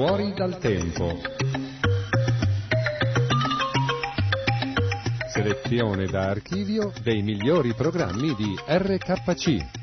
Fuori dal tempo. Selezione da archivio dei migliori programmi di RKC.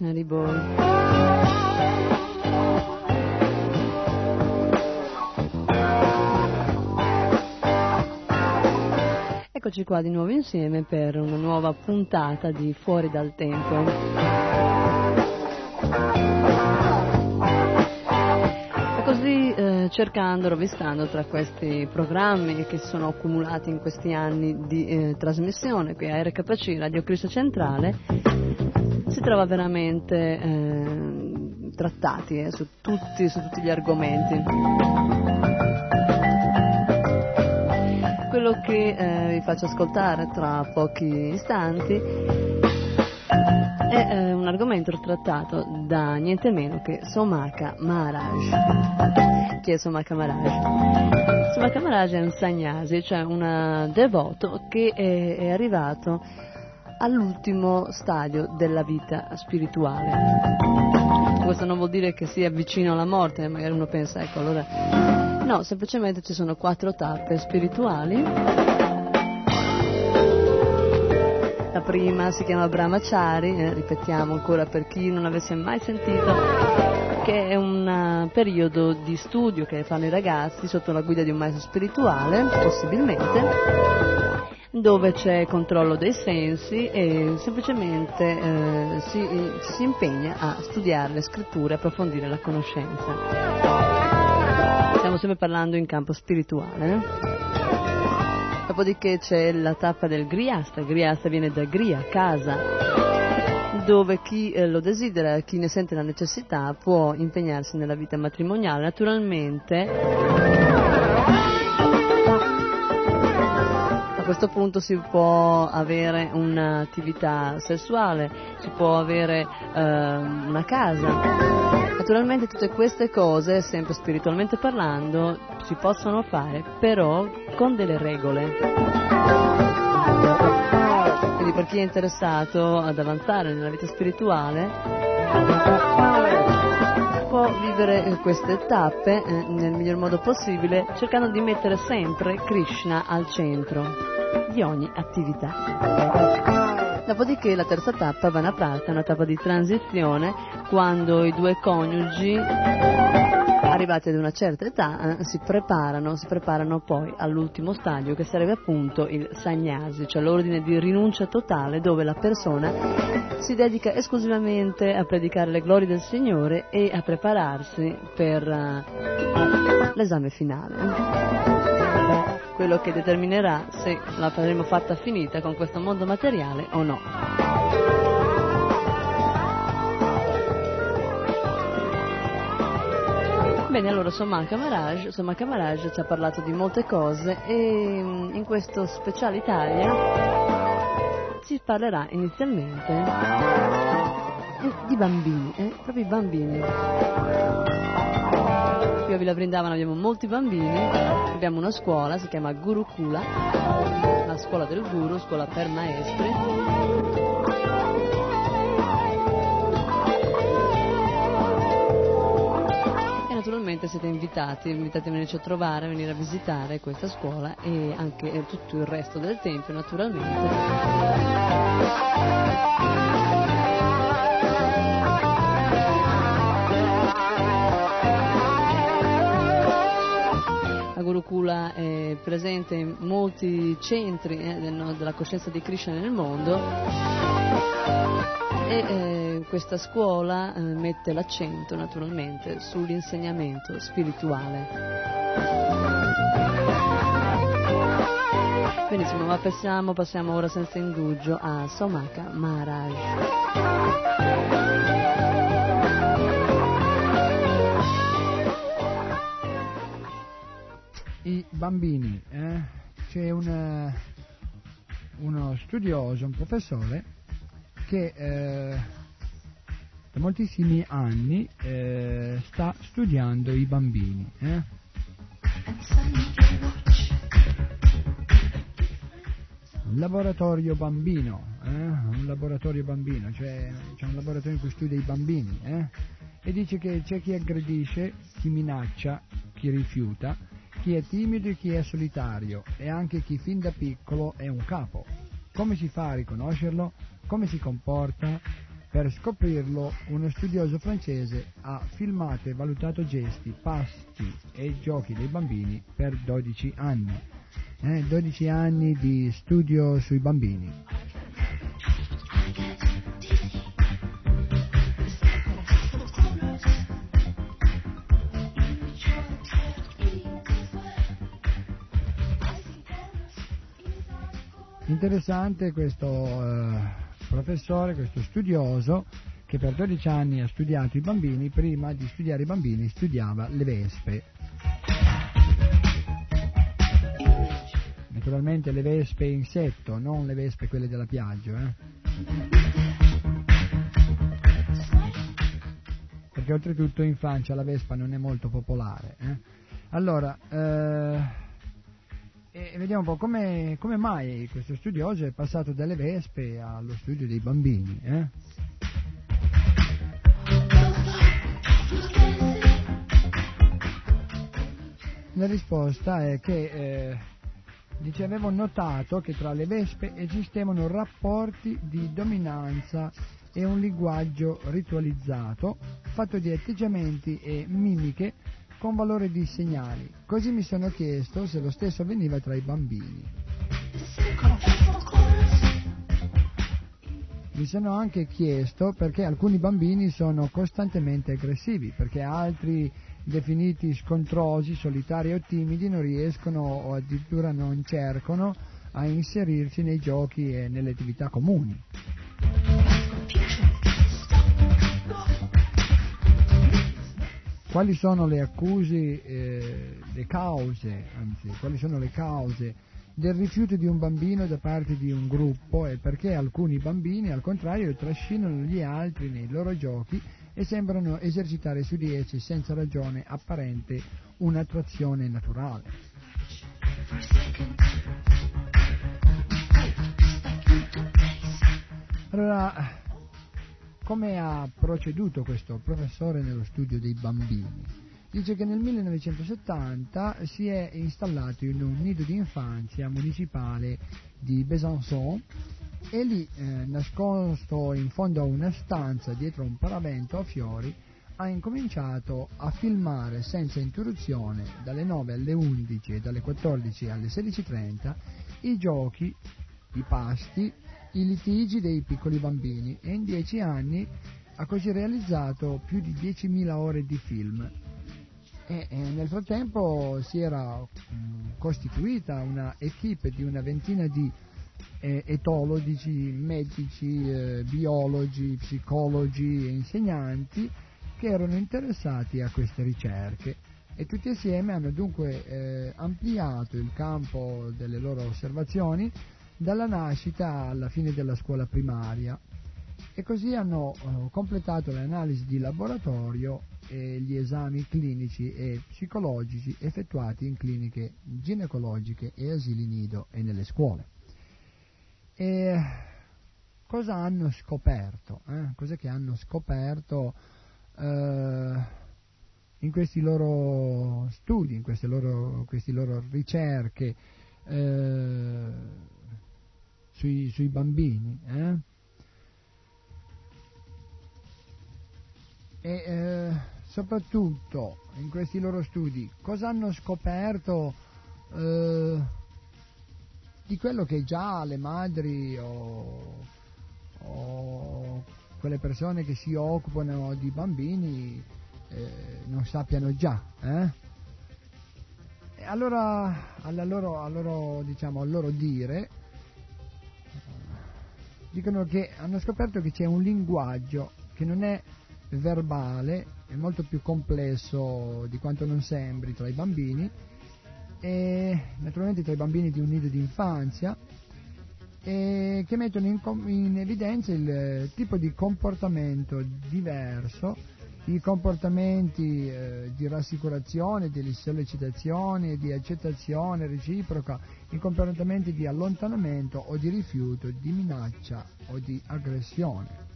Krishna Ribol. Eccoci qua di nuovo insieme per una nuova puntata di Fuori dal Tempo. E così eh, cercando, rovistando tra questi programmi che sono accumulati in questi anni di eh, trasmissione qui a RKC, Radio Cristo Centrale, si trova veramente eh, trattati eh, su, tutti, su tutti gli argomenti. Quello che eh, vi faccio ascoltare tra pochi istanti è eh, un argomento trattato da niente meno che Somaka Maharaj. Chi è Somaka Maharaj? Somaka Maharaj è un sagnasi, cioè un devoto che è, è arrivato all'ultimo stadio della vita spirituale. Questo non vuol dire che sia vicino alla morte, magari uno pensa, ecco, allora... No, semplicemente ci sono quattro tappe spirituali. La prima si chiama Brahmachari, eh, ripetiamo ancora per chi non avesse mai sentito, che è un uh, periodo di studio che fanno i ragazzi sotto la guida di un maestro spirituale, possibilmente dove c'è controllo dei sensi e semplicemente eh, si, si impegna a studiare le scritture, approfondire la conoscenza. Stiamo sempre parlando in campo spirituale. Dopodiché c'è la tappa del Griasta, Griasta viene da Gria, casa, dove chi eh, lo desidera, chi ne sente la necessità può impegnarsi nella vita matrimoniale. Naturalmente questo punto si può avere un'attività sessuale, si può avere eh, una casa. Naturalmente tutte queste cose, sempre spiritualmente parlando, si possono fare, però con delle regole. Quindi per chi è interessato ad avanzare nella vita spirituale, vivere queste tappe eh, nel miglior modo possibile cercando di mettere sempre Krishna al centro di ogni attività. Dopodiché la terza tappa, Vanaprastha, è una tappa di transizione quando i due coniugi arrivati ad una certa età eh, si preparano, si preparano poi all'ultimo stadio che sarebbe appunto il sagnasi, cioè l'ordine di rinuncia totale dove la persona si dedica esclusivamente a predicare le glorie del Signore e a prepararsi per uh, l'esame finale quello che determinerà se la avremo fatta finita con questo mondo materiale o no. Bene, allora Somaka Maharaj, Somaka Maharaj ci ha parlato di molte cose e mm, in questo speciale Italia ci parlerà inizialmente di bambini, eh? proprio i bambini qui a Villa Brindavana abbiamo molti bambini, abbiamo una scuola, si chiama Gurukula, la scuola del guru, scuola per maestri. E naturalmente siete invitati, invitati a venirci a trovare, a venire a visitare questa scuola e anche tutto il resto del tempio naturalmente. Gurukula è presente in molti centri eh, della coscienza di Krishna nel mondo e eh, eh, questa scuola eh, mette l'accento naturalmente sull'insegnamento spirituale. Benissimo, ma passiamo, passiamo ora senza indugio a Somaka Maharaj. I bambini, eh? c'è una, uno studioso, un professore che eh, da moltissimi anni eh, sta studiando i bambini. Eh? Laboratorio bambino, eh? un laboratorio bambino, cioè c'è un laboratorio in cui studia i bambini eh? e dice che c'è chi aggredisce, chi minaccia, chi rifiuta, chi è timido e chi è solitario e anche chi fin da piccolo è un capo. Come si fa a riconoscerlo? Come si comporta? Per scoprirlo, uno studioso francese ha filmato e valutato gesti, passi e giochi dei bambini per 12 anni. Eh, 12 anni di studio sui bambini. Interessante questo eh, professore, questo studioso che per 12 anni ha studiato i bambini, prima di studiare i bambini studiava le vespe. Naturalmente le vespe insetto, non le vespe quelle della piaggia. Eh? Perché oltretutto in Francia la vespa non è molto popolare. Eh? Allora, eh, e vediamo un po' come, come, mai questo studioso è passato dalle vespe allo studio dei bambini. Eh? La risposta è che eh, dice, avevo notato che tra le vespe esistevano rapporti di dominanza e un linguaggio ritualizzato fatto di atteggiamenti e mimiche con valore di segnali. Così mi sono chiesto se lo stesso avveniva tra i bambini. Mi sono anche chiesto perché alcuni bambini sono costantemente aggressivi, perché altri definiti scontrosi, solitari o timidi non riescono o addirittura non cercano a inserirsi nei giochi e nelle attività comuni. Quali sono le accuse, eh, le cause, anzi, quali sono le cause del rifiuto di un bambino da parte di un gruppo e perché alcuni bambini, al contrario, trascinano gli altri nei loro giochi e sembrano esercitare su di essi senza ragione apparente un'attrazione naturale. Allora, come ha proceduto questo professore nello studio dei bambini? Dice che nel 1970 si è installato in un nido di infanzia municipale di Besançon e lì, eh, nascosto in fondo a una stanza dietro un paravento a fiori, ha incominciato a filmare senza interruzione dalle 9 alle 11 e dalle 14 alle 16.30 i giochi, i pasti i litigi dei piccoli bambini e in dieci anni ha così realizzato più di 10.000 ore di film. E, nel frattempo si era costituita una equipe di una ventina di eh, etologi, medici, eh, biologi, psicologi e insegnanti che erano interessati a queste ricerche e tutti assieme hanno dunque eh, ampliato il campo delle loro osservazioni dalla nascita alla fine della scuola primaria e così hanno uh, completato le analisi di laboratorio e gli esami clinici e psicologici effettuati in cliniche ginecologiche e asili nido e nelle scuole. E cosa hanno scoperto? Eh? Cos'è che hanno scoperto uh, in questi loro studi, in queste loro, queste loro ricerche? Uh, sui, sui bambini. Eh? E eh, soprattutto in questi loro studi cosa hanno scoperto eh, di quello che già le madri o, o quelle persone che si occupano di bambini eh, non sappiano già. Eh? allora, loro, loro, diciamo, al loro dire, dicono che hanno scoperto che c'è un linguaggio che non è verbale, è molto più complesso di quanto non sembri tra i bambini. E naturalmente tra i bambini di un nido di infanzia e che mettono in, in evidenza il tipo di comportamento diverso i comportamenti eh, di rassicurazione, di sollecitazione, di accettazione reciproca, i comportamenti di allontanamento o di rifiuto, di minaccia o di aggressione.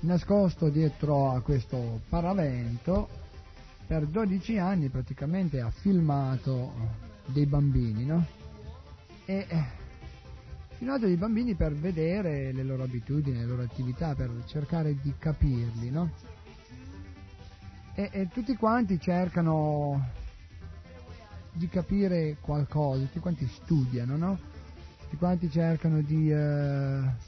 Nascosto dietro a questo paravento per 12 anni praticamente ha filmato dei bambini, no? E eh, filmato dei bambini per vedere le loro abitudini, le loro attività, per cercare di capirli, no? E, e tutti quanti cercano di capire qualcosa, tutti quanti studiano, no? Tutti quanti cercano di... Eh,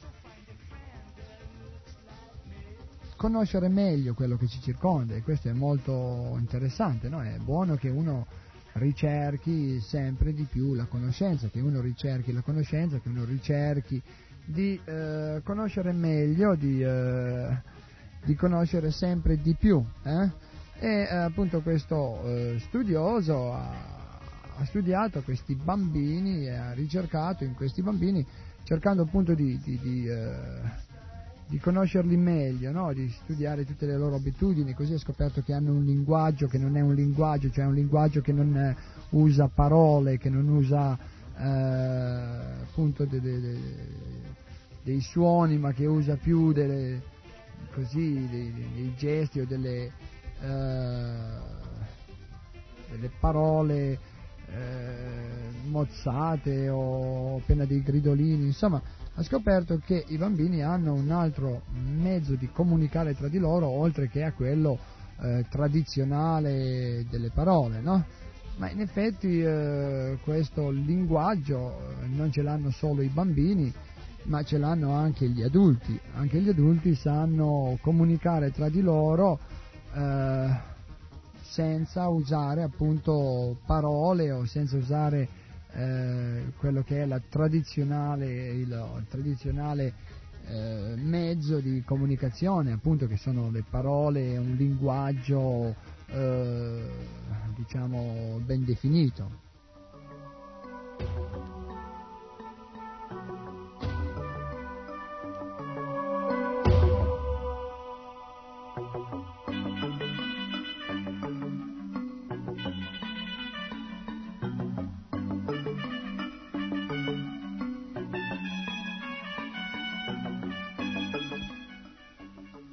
conoscere meglio quello che ci circonda e questo è molto interessante, no? è buono che uno ricerchi sempre di più la conoscenza, che uno ricerchi la conoscenza, che uno ricerchi di eh, conoscere meglio, di, eh, di, conoscere sempre di più. Eh? E appunto questo eh, studioso ha, ha, studiato questi bambini e ha ricercato in questi bambini cercando appunto di, di, di eh, di conoscerli meglio, no? di studiare tutte le loro abitudini, così ha scoperto che hanno un linguaggio che non è un linguaggio, cioè un linguaggio che non eh, usa parole, che non usa eh, appunto de, de, de, dei suoni, ma che usa più delle, così, dei, dei, gesti o delle, eh, delle parole eh, mozzate o appena dei gridolini, insomma ha scoperto che i bambini hanno un altro mezzo di comunicare tra di loro oltre che a quello eh, tradizionale delle parole, no? Ma in effetti eh, questo linguaggio eh, non ce l'hanno solo i bambini, ma ce l'hanno anche gli adulti. Anche gli adulti sanno comunicare tra di loro eh, senza usare appunto parole o senza usare eh, quello che è la tradizionale, il, tradizionale eh, mezzo di comunicazione, appunto che sono le parole, un linguaggio eh, diciamo ben definito.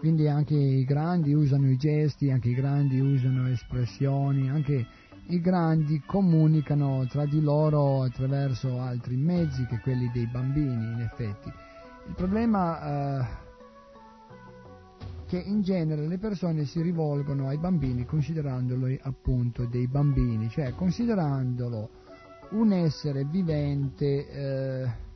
Quindi anche i grandi usano i gesti, anche i grandi usano espressioni, anche i grandi comunicano tra di loro attraverso altri mezzi che quelli dei bambini, in effetti. Il problema eh, che in genere le persone si rivolgono ai bambini considerandoli appunto dei bambini, cioè considerandolo un essere vivente eh,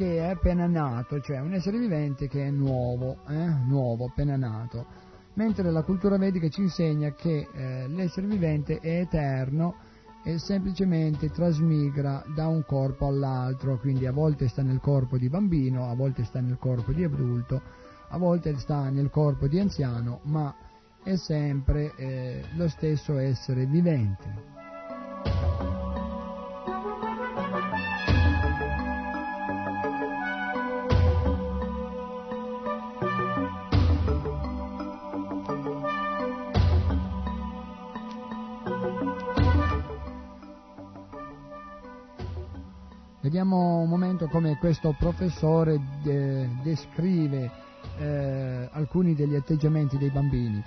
che è appena nato, cioè un essere vivente che è nuovo, eh? nuovo, appena nato, mentre la cultura vedica ci insegna che eh, l'essere vivente è eterno e semplicemente trasmigra da un corpo all'altro, quindi a volte sta nel corpo di bambino, a volte sta nel corpo di adulto, a volte sta nel corpo di anziano, ma è sempre eh, lo stesso essere vivente. Vediamo un momento come questo professore de- descrive eh, alcuni degli atteggiamenti dei bambini.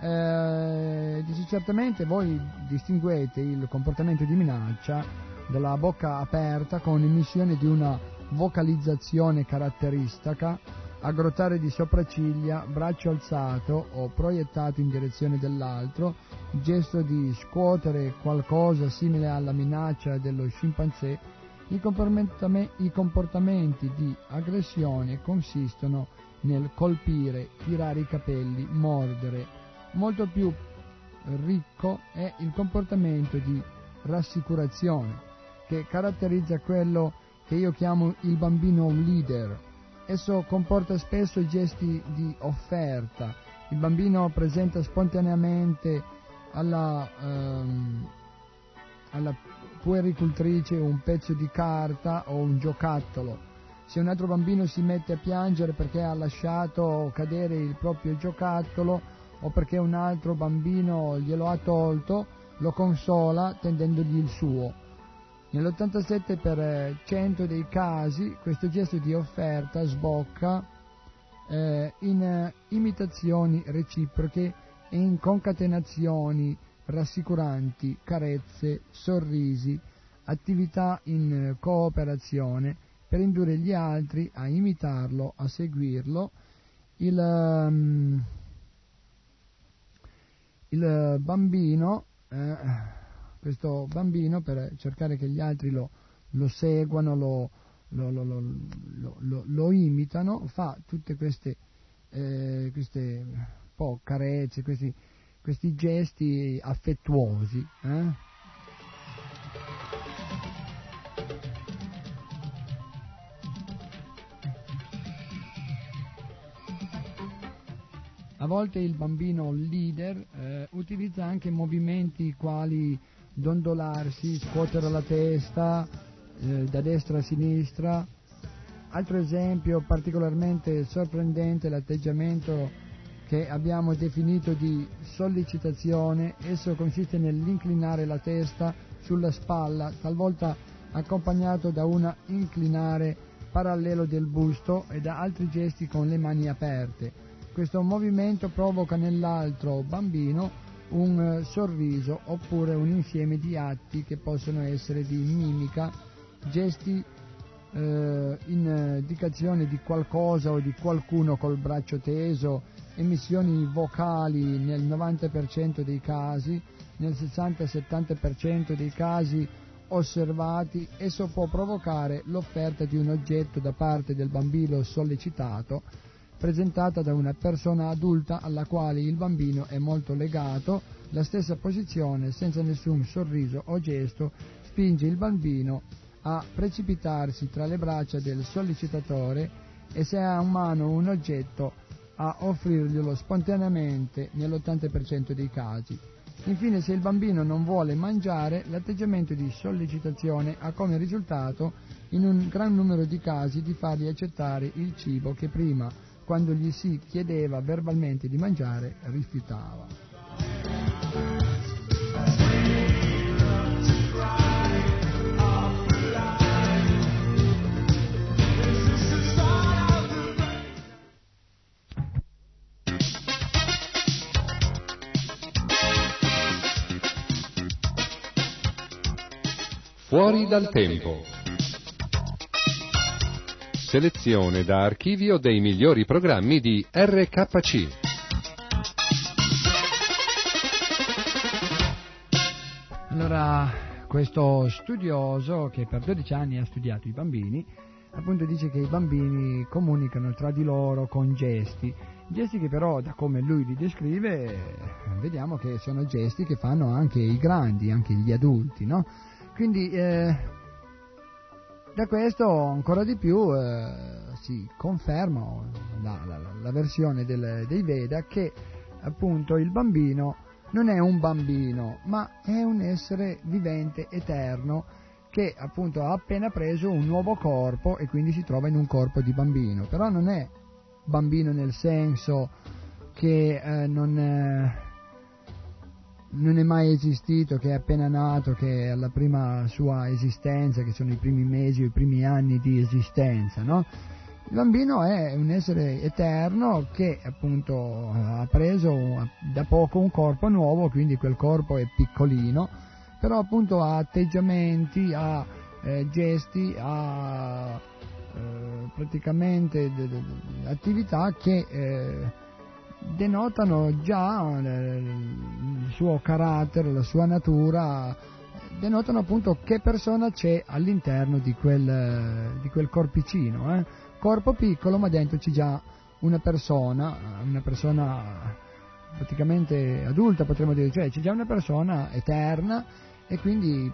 Eh, dice certamente voi distinguete il comportamento di minaccia dalla bocca aperta con emissione di una vocalizzazione caratteristica aggrottare di sopracciglia, braccio alzato o proiettato in direzione dell'altro, gesto di scuotere qualcosa simile alla minaccia dello scimpanzé, i, i comportamenti di aggressione consistono nel colpire, tirare i capelli, mordere. Molto più ricco è il comportamento di rassicurazione che caratterizza quello che io chiamo il bambino leader. Esso comporta spesso gesti di offerta. Il bambino presenta spontaneamente alla, ehm, alla puericultrice un pezzo di carta o un giocattolo. Se un altro bambino si mette a piangere perché ha lasciato cadere il proprio giocattolo o perché un altro bambino glielo ha tolto, lo consola tendendogli il suo. Nell'87% dei casi questo gesto di offerta sbocca eh, in eh, imitazioni reciproche e in concatenazioni rassicuranti, carezze, sorrisi, attività in cooperazione per indurre gli altri a imitarlo, a seguirlo. Il, um, il bambino eh, questo bambino per cercare che gli altri lo, lo seguano, lo, lo, lo, imitano, fa tutte queste, eh, queste po' carezze, questi, questi gesti affettuosi. Eh? A volte il bambino leader eh, utilizza anche movimenti quali dondolarsi, scuotere la testa eh, da destra a sinistra. Altro esempio particolarmente sorprendente è l'atteggiamento che abbiamo definito di sollecitazione, esso consiste nell'inclinare la testa sulla spalla, talvolta accompagnato da un inclinare parallelo del busto e da altri gesti con le mani aperte. Questo movimento provoca nell'altro bambino un eh, sorriso oppure un insieme di atti che possono essere di mimica, gesti eh, indicazione di qualcosa o di qualcuno col braccio teso, emissioni vocali nel 90% dei casi, nel 60-70% dei casi osservati, esso può provocare l'offerta di un oggetto da parte del bambino sollecitato presentata da una persona adulta alla quale il bambino è molto legato, la stessa posizione, senza nessun sorriso o gesto, spinge il bambino a precipitarsi tra le braccia del sollecitatore e se ha in mano un oggetto a offrirglielo spontaneamente nell'80% dei casi. Infine, se il bambino non vuole mangiare, l'atteggiamento di sollecitazione ha come risultato, in un gran numero di casi, di fargli accettare il cibo che prima quando gli si chiedeva verbalmente di mangiare, rifiutava. Fuori dal tempo. Selezione da archivio dei migliori programmi di RKC. Allora, questo studioso che per 12 anni ha studiato i bambini, appunto dice che i bambini comunicano tra di loro con gesti, gesti che però, da come lui li descrive, vediamo che sono gesti che fanno anche i grandi, anche gli adulti, no? Quindi eh, da questo ancora di più eh, si conferma la, la, la versione del, dei Veda che appunto il bambino non è un bambino, ma è un essere vivente, eterno, che appunto ha appena preso un nuovo corpo e quindi si trova in un corpo di bambino. Però non è bambino nel senso che eh, non, eh, non è mai esistito, che è appena nato, che è alla prima sua esistenza, che sono i primi mesi o i primi anni di esistenza, no? Il bambino è un essere eterno che appunto ha preso da poco un corpo nuovo, quindi quel corpo è piccolino, però appunto ha atteggiamenti, ha eh, gesti, ha eh, praticamente attività che eh, denotano già eh, il suo carattere, la sua natura, denotano appunto che persona c'è all'interno di quel, di quel corpicino. Eh. Corpo piccolo ma dentro c'è già una persona, una persona praticamente adulta potremmo dire, cioè c'è già una persona eterna e quindi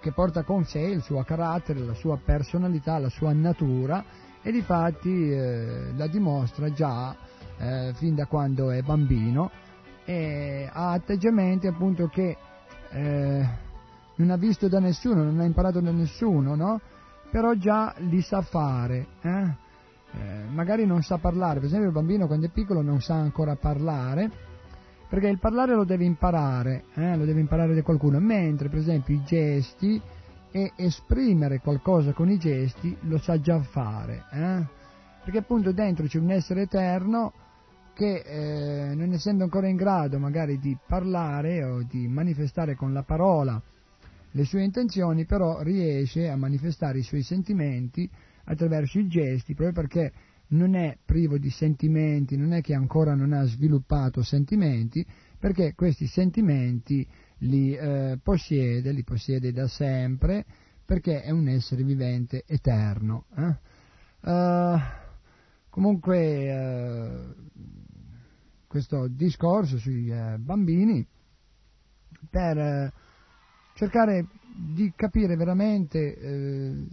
che porta con sé il suo carattere, la sua personalità, la sua natura e di fatti eh, la dimostra già eh, fin da quando è bambino e ha atteggiamenti appunto che eh, non ha visto da nessuno, non ha imparato da nessuno, no? Però già li sa fare, eh? Eh, magari non sa parlare, per esempio il bambino quando è piccolo non sa ancora parlare, perché il parlare lo deve imparare, eh? lo deve imparare da qualcuno, mentre per esempio i gesti e esprimere qualcosa con i gesti lo sa già fare, eh? perché appunto dentro c'è un essere eterno che eh, non essendo ancora in grado magari di parlare o di manifestare con la parola le sue intenzioni, però riesce a manifestare i suoi sentimenti attraverso i gesti, proprio perché non è privo di sentimenti, non è che ancora non ha sviluppato sentimenti, perché questi sentimenti li eh, possiede, li possiede da sempre, perché è un essere vivente eterno. Eh? Uh, comunque uh, questo discorso sui uh, bambini per cercare di capire veramente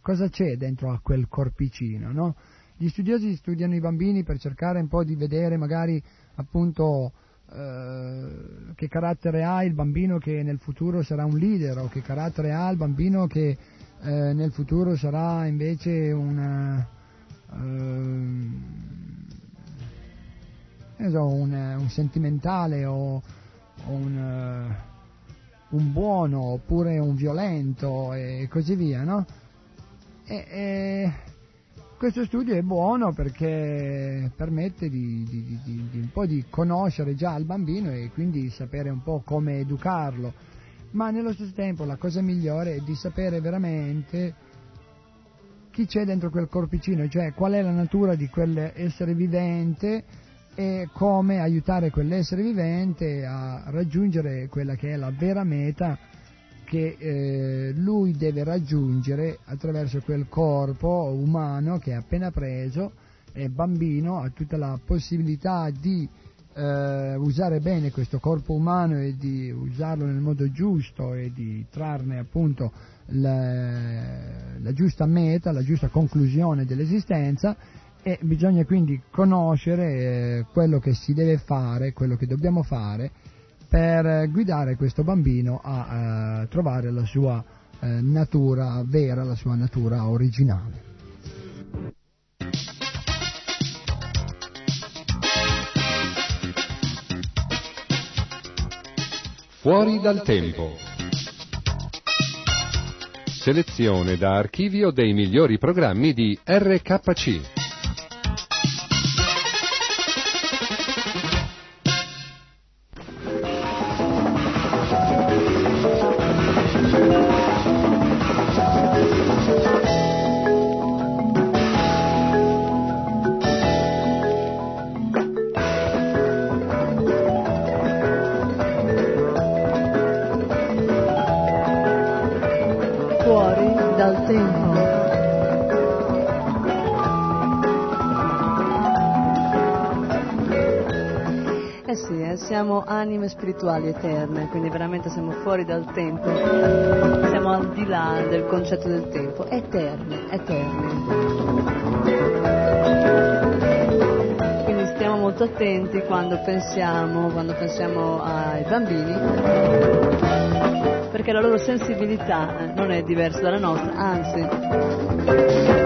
cosa c'è dentro a quel corpicino, no? Gli studiosi studiano i bambini per cercare un po' di vedere magari appunto eh, che carattere ha il bambino che nel futuro sarà un leader o che carattere ha il bambino che eh, nel futuro sarà invece un, eh, so, un, un sentimentale o, o un, un, buono oppure un violento e così via, no? E, e questo studio è buono perché permette di, di, di, di, un po' di conoscere già il bambino e quindi sapere un po' come educarlo, ma nello stesso tempo la cosa migliore è di sapere veramente chi c'è dentro quel corpicino, cioè qual è la natura di quell'essere vivente e come aiutare quell'essere vivente a raggiungere quella che è la vera meta che eh, lui deve raggiungere attraverso quel corpo umano che ha appena preso, è bambino, ha tutta la possibilità di eh, usare bene questo corpo umano e di usarlo nel modo giusto e di trarne appunto la, la giusta meta, la giusta conclusione dell'esistenza e bisogna quindi conoscere eh, quello che si deve fare, quello che dobbiamo fare per guidare questo bambino a eh, trovare la sua eh, natura vera, la sua natura originale. Fuori dal tempo. Selezione da archivio dei migliori programmi di RKC. Spirituali eterne, quindi veramente siamo fuori dal tempo, siamo al di là del concetto del tempo, eterni, eterni. Quindi stiamo molto attenti quando pensiamo, quando pensiamo ai bambini, perché la loro sensibilità non è diversa dalla nostra, anzi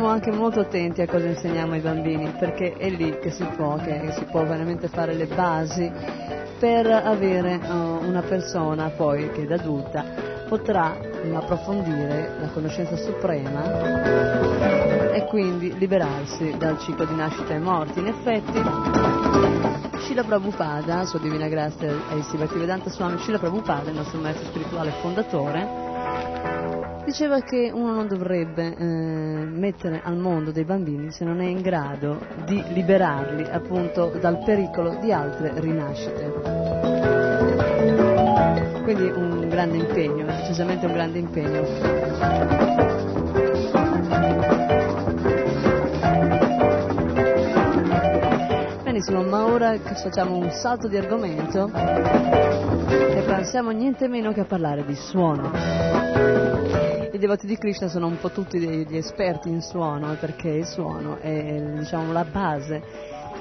stiamo anche molto attenti a cosa insegniamo ai bambini, perché è lì che si può, che si può veramente fare le basi per avere uh, una persona poi che da adulta potrà approfondire la conoscenza suprema e quindi liberarsi dal ciclo di nascita e morte. In effetti, Srila Prabhupada, Sua Divina Grazia e Siva Vedanta Swami, Srila Prabhupada, il nostro maestro spirituale fondatore, diceva che uno non dovrebbe eh, mettere al mondo dei bambini se non è in grado di liberarli appunto dal pericolo di altre rinascite. Quindi un grande impegno, decisamente un grande impegno. Benissimo, ma ora facciamo un salto di argomento e passiamo niente meno che a parlare di suono. I devoti di Krishna sono un po' tutti degli esperti in suono perché il suono è diciamo, la base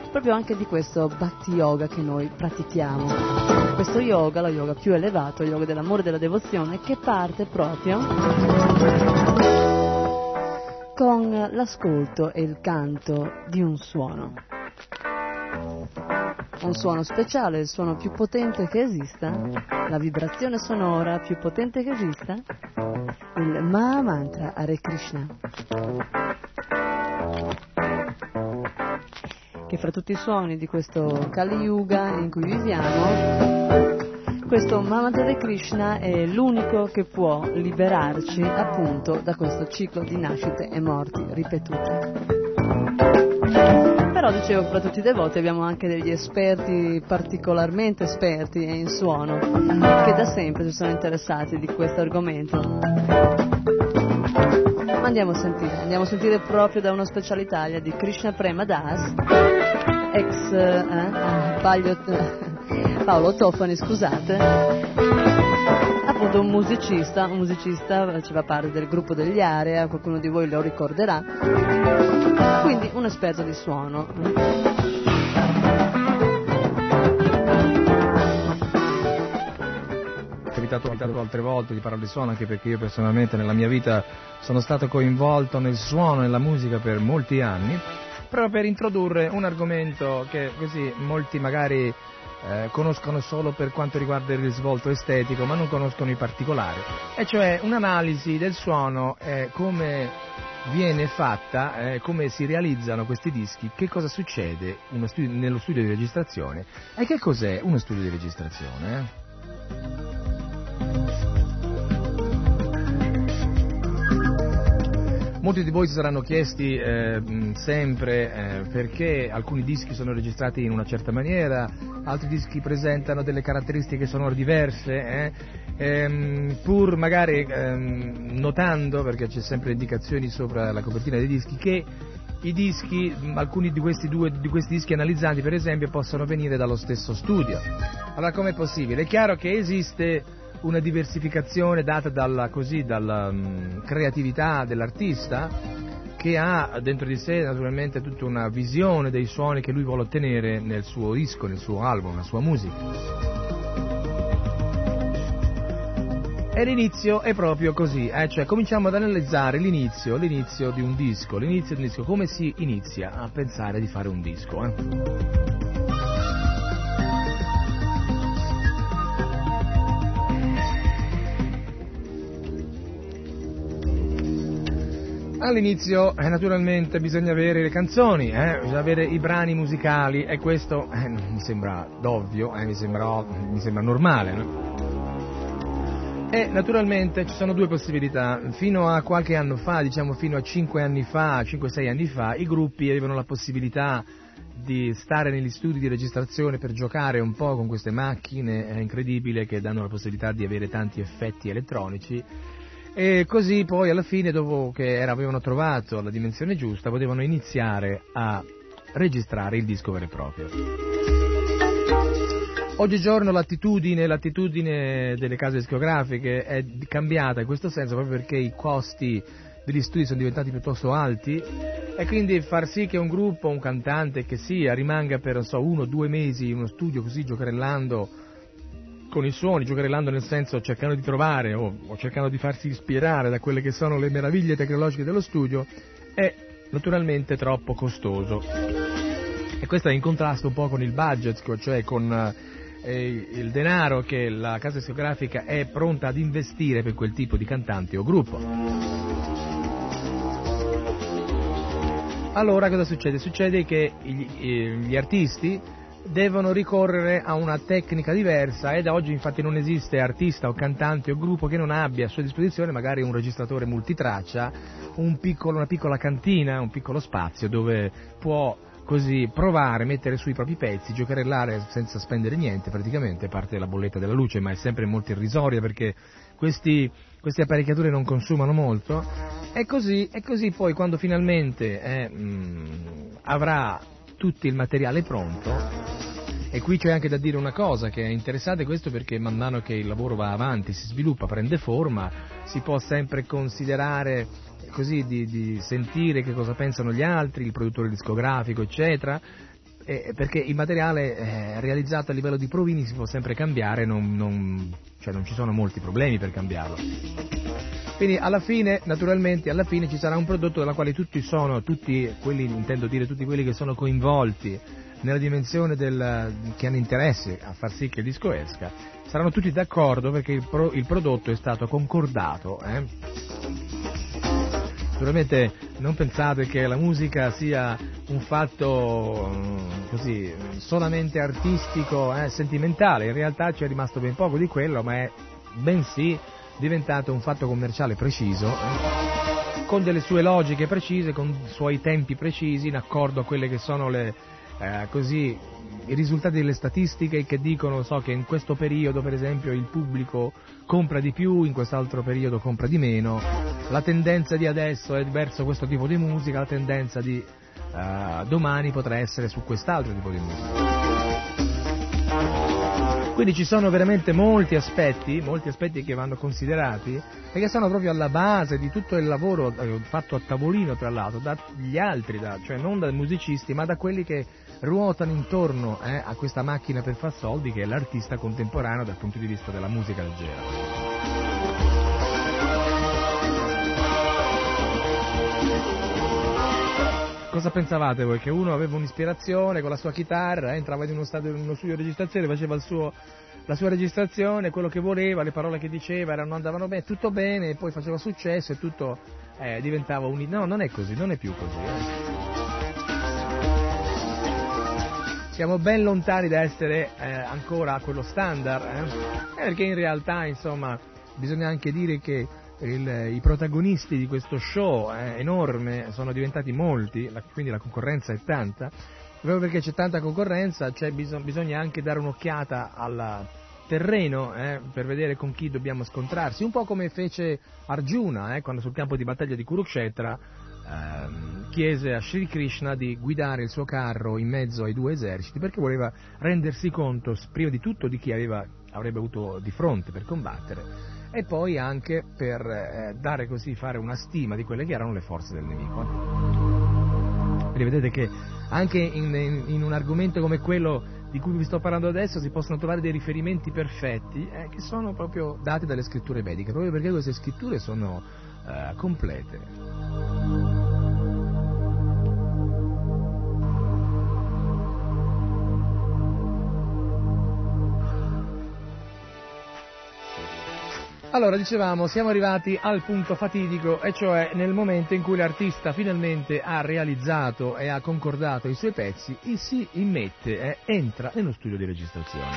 proprio anche di questo bhakti yoga che noi pratichiamo. Questo yoga, lo yoga più elevato, il yoga dell'amore e della devozione, che parte proprio con l'ascolto e il canto di un suono un suono speciale, il suono più potente che esista, la vibrazione sonora più potente che esista, il Maha Mantra Hare Krishna. Che fra tutti i suoni di questo Kali Yuga in cui viviamo, questo Mahamantra Hare Krishna è l'unico che può liberarci appunto da questo ciclo di nascite e morti ripetute. Però dicevo, fra tutti i devoti abbiamo anche degli esperti particolarmente esperti in suono, che da sempre si sono interessati di questo argomento. Ma andiamo a sentire, andiamo a sentire proprio da uno speciale Italia di Krishna Prema Das, ex eh, ah, Paglio, Paolo Tofani, scusate, appunto un musicista, un musicista faceva parte del gruppo degli Area, qualcuno di voi lo ricorderà quindi un esperto di suono. Capitato, capitato altre volte di parlare di suono anche perché io personalmente nella mia vita sono stato coinvolto nel suono e nella musica per molti anni, proprio per introdurre un argomento che così molti magari eh, conoscono solo per quanto riguarda il risvolto estetico, ma non conoscono i particolari, e cioè un'analisi del suono e come viene fatta, eh, come si realizzano questi dischi, che cosa succede studio, nello studio di registrazione e che cos'è uno studio di registrazione. Molti di voi si saranno chiesti eh, sempre eh, perché alcuni dischi sono registrati in una certa maniera, altri dischi presentano delle caratteristiche sonore diverse, eh, ehm, pur magari ehm, notando, perché c'è sempre indicazioni sopra la copertina dei dischi, che i dischi, alcuni di questi, due, di questi dischi analizzati per esempio possono venire dallo stesso studio. Allora com'è possibile? È chiaro che esiste una diversificazione data dalla, così, dalla um, creatività dell'artista che ha dentro di sé naturalmente tutta una visione dei suoni che lui vuole ottenere nel suo disco, nel suo album, nella sua musica. E l'inizio è proprio così, eh? cioè cominciamo ad analizzare l'inizio, l'inizio di un disco, l'inizio di un disco, come si inizia a pensare di fare un disco. Eh? All'inizio eh, naturalmente bisogna avere le canzoni, eh, bisogna avere i brani musicali e questo eh, mi sembra d'ovvio, eh, mi, sembra, mi, sembra, normale. No? E naturalmente ci sono due possibilità. Fino a qualche anno fa, diciamo fino a 5 anni fa, 5-6 anni fa, i gruppi avevano la possibilità di stare negli studi di registrazione per giocare un po' con queste macchine è incredibili che danno la possibilità di avere tanti effetti elettronici e così poi alla fine, dopo che era, avevano trovato la dimensione giusta, potevano iniziare a registrare il disco vero e proprio. Oggigiorno l'attitudine, l'attitudine delle case discografiche è cambiata in questo senso proprio perché i costi degli studi sono diventati piuttosto alti e quindi far sì che un gruppo, un cantante che sia, rimanga per so, uno o due mesi in uno studio così giocherellando con i suoni, giocherellando nel senso cercando di trovare o, o, cercando di farsi ispirare da quelle che sono le meraviglie tecnologiche dello studio, è naturalmente troppo costoso. E questo è in contrasto un po' con il budget, cioè con eh, il denaro che la casa discografica è pronta ad investire per quel tipo di cantante o gruppo. Allora cosa succede? Succede che gli, gli artisti devono ricorrere a una tecnica diversa ed oggi infatti non esiste artista o cantante o gruppo che non abbia a sua disposizione magari un registratore multitraccia, un piccolo, una piccola cantina, un piccolo spazio dove può così provare, mettere sui propri pezzi, giocherellare senza spendere niente praticamente, parte la bolletta della luce, ma è sempre molto irrisoria perché questi, queste apparecchiature non consumano molto. E così, e così poi quando finalmente eh, mh, avrà tutto il materiale pronto. E qui c'è anche da dire una cosa che è interessante questo perché man mano che il lavoro va avanti, si sviluppa, prende forma, si può sempre considerare così di, di sentire che cosa pensano gli altri, il produttore discografico, eccetera, eh, perché il materiale eh, realizzato a livello di provini si può sempre cambiare, non, non, cioè non ci sono molti problemi per cambiarlo. Quindi alla fine, naturalmente, alla fine ci sarà un prodotto della quale tutti sono, tutti quelli, intendo dire tutti quelli che sono coinvolti nella dimensione del, che hanno interesse a far sì che il disco esca, saranno tutti d'accordo perché il, pro, il prodotto è stato concordato. Eh? Naturalmente non pensate che la musica sia un fatto mm, così solamente artistico, eh, sentimentale, in realtà c'è rimasto ben poco di quello, ma è bensì diventato un fatto commerciale preciso, eh, con delle sue logiche precise, con suoi tempi precisi, in accordo a quelle che sono le, eh, così, i risultati delle statistiche che dicono so, che in questo periodo per esempio il pubblico compra di più, in quest'altro periodo compra di meno, la tendenza di adesso è verso questo tipo di musica, la tendenza di uh, domani potrà essere su quest'altro tipo di musica. Quindi ci sono veramente molti aspetti, molti aspetti che vanno considerati e che sono proprio alla base di tutto il lavoro eh, fatto a tavolino, tra l'altro, dagli altri, da, cioè non dai musicisti, ma da quelli che ruotano intorno eh, a questa macchina per far soldi che è l'artista contemporaneo dal punto di vista della musica leggera. Cosa pensavate voi? Che uno aveva un'ispirazione con la sua chitarra, entrava in uno, stadio, in uno studio di registrazione, faceva suo, la sua registrazione, quello che voleva, le parole che diceva erano, andavano bene, tutto bene, poi faceva successo e tutto eh, diventava un... No, non è così, non è più così. Siamo ben lontani da essere eh, ancora a quello standard, eh? perché in realtà, insomma, bisogna anche dire che il, i protagonisti di questo show eh, enorme sono diventati molti, la, quindi la concorrenza è tanta, proprio perché c'è tanta concorrenza bisog- bisogna anche dare un'occhiata al terreno eh, per vedere con chi dobbiamo scontrarsi, un po' come fece Arjuna eh, quando sul campo di battaglia di Kurukshetra ehm, chiese a Sri Krishna di guidare il suo carro in mezzo ai due eserciti perché voleva rendersi conto prima di tutto di chi aveva, avrebbe avuto di fronte per combattere e poi anche per eh, dare così, fare una stima di quelle che erano le forze del nemico. Quindi vedete che anche in, in, in un argomento come quello di cui vi sto parlando adesso si possono trovare dei riferimenti perfetti eh, che sono proprio dati dalle scritture vediche, proprio perché queste scritture sono eh, complete. Allora, dicevamo, siamo arrivati al punto fatidico, e cioè nel momento in cui l'artista finalmente ha realizzato e ha concordato i suoi pezzi e si immette, eh, entra nello studio di registrazione.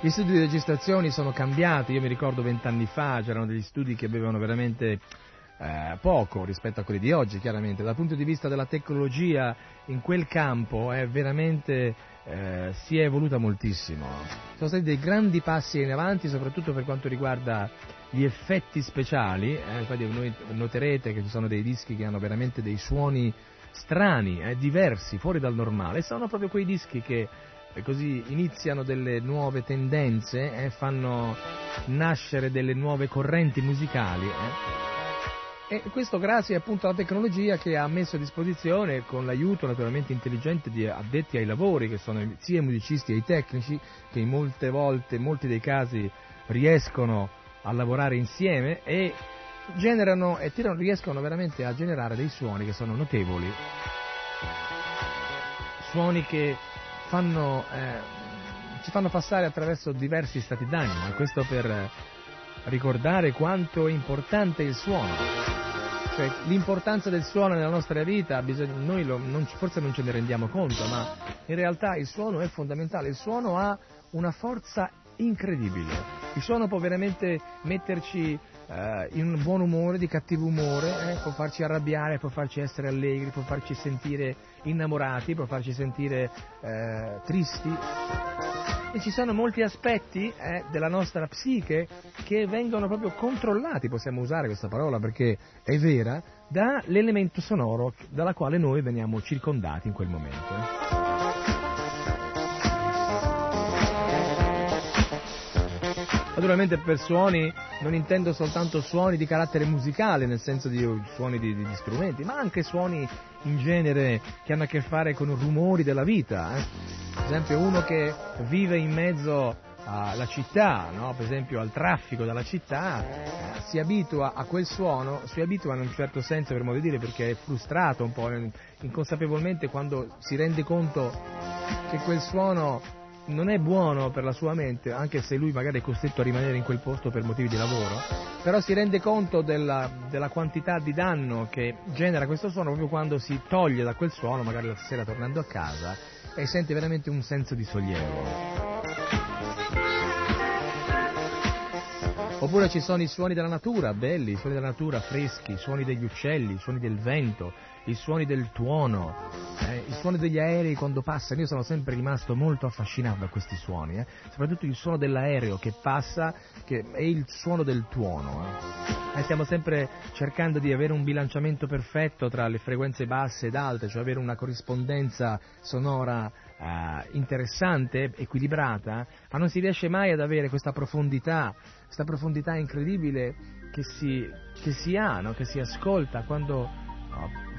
Gli studi di registrazione sono cambiati, io mi ricordo vent'anni fa c'erano degli studi che avevano veramente eh, poco rispetto a quelli di oggi, chiaramente. Dal punto di vista della tecnologia in quel campo è veramente eh, si è evoluta moltissimo. Sono stati dei grandi passi in avanti, soprattutto per quanto riguarda gli effetti speciali. Eh, infatti voi noterete che ci sono dei dischi che hanno veramente dei suoni strani, eh, diversi, fuori dal normale. Sono proprio quei dischi che eh, così iniziano delle nuove tendenze e fanno nascere delle nuove correnti musicali. E questo grazie appunto alla tecnologia che ha messo a disposizione, con l'aiuto naturalmente intelligente di addetti ai lavori, che sono sia i musicisti che i tecnici, che in molte volte, in molti dei casi, riescono a lavorare insieme e generano e tirano, riescono veramente a generare dei suoni che sono notevoli. Suoni che fanno, eh, ci fanno passare attraverso diversi stati d'animo, e questo per ricordare quanto è importante il suono. Cioè, l'importanza del suono nella nostra vita, bisogna, noi lo, non, forse non ce ne rendiamo conto, ma in realtà il suono è fondamentale, il suono ha una forza incredibile, il suono può veramente metterci eh, in buon umore, di cattivo umore, eh, può farci arrabbiare, può farci essere allegri, può farci sentire innamorati, può farci sentire eh, tristi. E ci sono molti aspetti eh, della nostra psiche che vengono proprio controllati, possiamo usare questa parola perché è vera, dall'elemento sonoro dalla quale noi veniamo circondati in quel momento. Naturalmente per suoni non intendo soltanto suoni di carattere musicale, nel senso di suoni di, di, di strumenti, ma anche suoni in genere che hanno a che fare con rumori della vita. Eh per esempio uno che vive in mezzo alla città, no? per esempio al traffico della città, eh, si abitua a quel suono, si abitua in un certo senso per modo di dire perché è frustrato un po' inconsapevolmente quando si rende conto che quel suono non è buono per la sua mente, anche se lui magari è costretto a rimanere in quel posto per motivi di lavoro, però si rende conto della, della quantità di danno che genera questo suono proprio quando si toglie da quel suono, magari la sera tornando a casa, e sente veramente un senso di sollievo. Oppure ci sono i suoni della natura, belli, suoni della natura, freschi, i suoni degli uccelli, i suoni del vento, i suoni del tuono, eh, i suoni degli aerei quando passano. Io sono sempre rimasto molto affascinato da questi suoni, eh. soprattutto il suono dell'aereo che passa che è il suono del tuono. Eh. eh. stiamo sempre cercando di avere un bilanciamento perfetto tra le frequenze basse ed alte, cioè avere una corrispondenza sonora eh, interessante, equilibrata, ma non si riesce mai ad avere questa profondità, questa profondità incredibile che si, che si ha, no? che si ascolta quando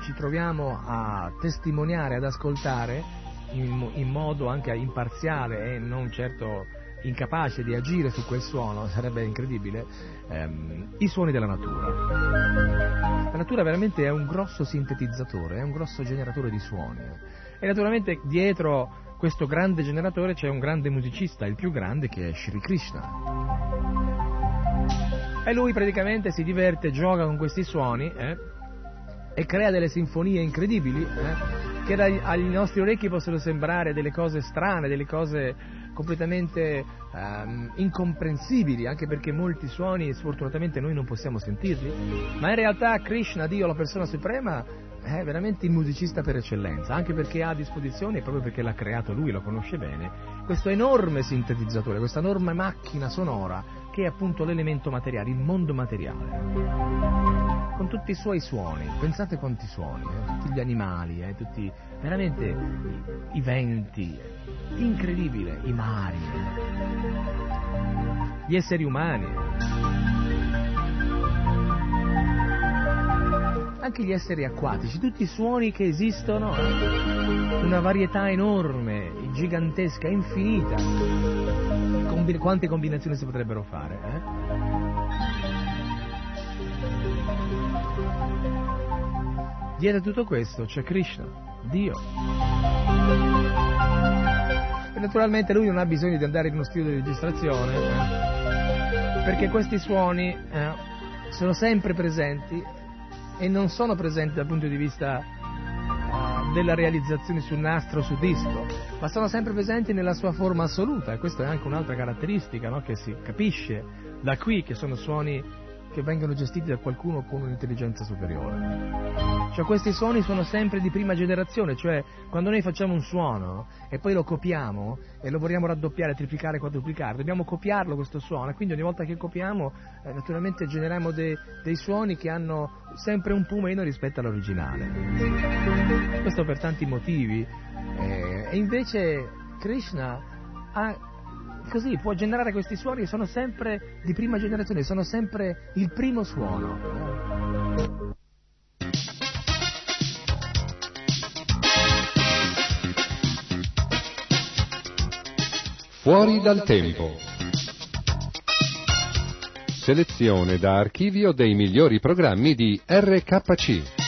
ci troviamo a testimoniare, ad ascoltare in, in modo anche imparziale e non certo incapace di agire su quel suono, sarebbe incredibile, ehm, i suoni della natura. La natura veramente è un grosso sintetizzatore, è un grosso generatore di suoni. E naturalmente dietro questo grande generatore c'è un grande musicista, il più grande, che è Sri Krishna. E lui praticamente si diverte, gioca con questi suoni, eh, e crea delle sinfonie incredibili eh, che dai, agli nostri orecchi possono sembrare delle cose strane, delle cose completamente um, incomprensibili, anche perché molti suoni sfortunatamente noi non possiamo sentirli, ma in realtà Krishna, Dio, la persona suprema, è veramente il musicista per eccellenza, anche perché ha a disposizione, proprio perché l'ha creato lui, lo conosce bene, questo enorme sintetizzatore, questa enorme macchina sonora che è appunto l'elemento materiale, il mondo materiale con tutti i suoi suoni, pensate quanti suoni, eh? tutti gli animali, eh? tutti, veramente i, i venti, incredibile, i mari, gli esseri umani, anche gli esseri acquatici, tutti i suoni che esistono, eh? una varietà enorme, gigantesca, infinita, Combi- quante combinazioni si potrebbero fare. Eh? Dietro tutto questo c'è Krishna, Dio. E naturalmente lui non ha bisogno di andare in uno studio di registrazione, eh, perché questi suoni eh, sono sempre presenti e non sono presenti dal punto di vista uh, della realizzazione su nastro o su disco, ma sono sempre presenti nella sua forma assoluta e questa è anche un'altra caratteristica no? che si capisce da qui che sono suoni che vengono gestiti da qualcuno con un'intelligenza superiore. Cioè questi suoni sono sempre di prima generazione, cioè quando noi facciamo un suono e poi lo copiamo e lo vogliamo raddoppiare, triplicare, quadruplicare, dobbiamo copiarlo questo suono e quindi ogni volta che copiamo eh, naturalmente generiamo de, dei suoni che hanno sempre un po' meno rispetto all'originale. Questo per tanti motivi. Eh, e invece Krishna ha così può generare questi suoni che sono sempre di prima generazione, sono sempre il primo suono. Fuori dal tempo. Selezione da archivio dei migliori programmi di RKC.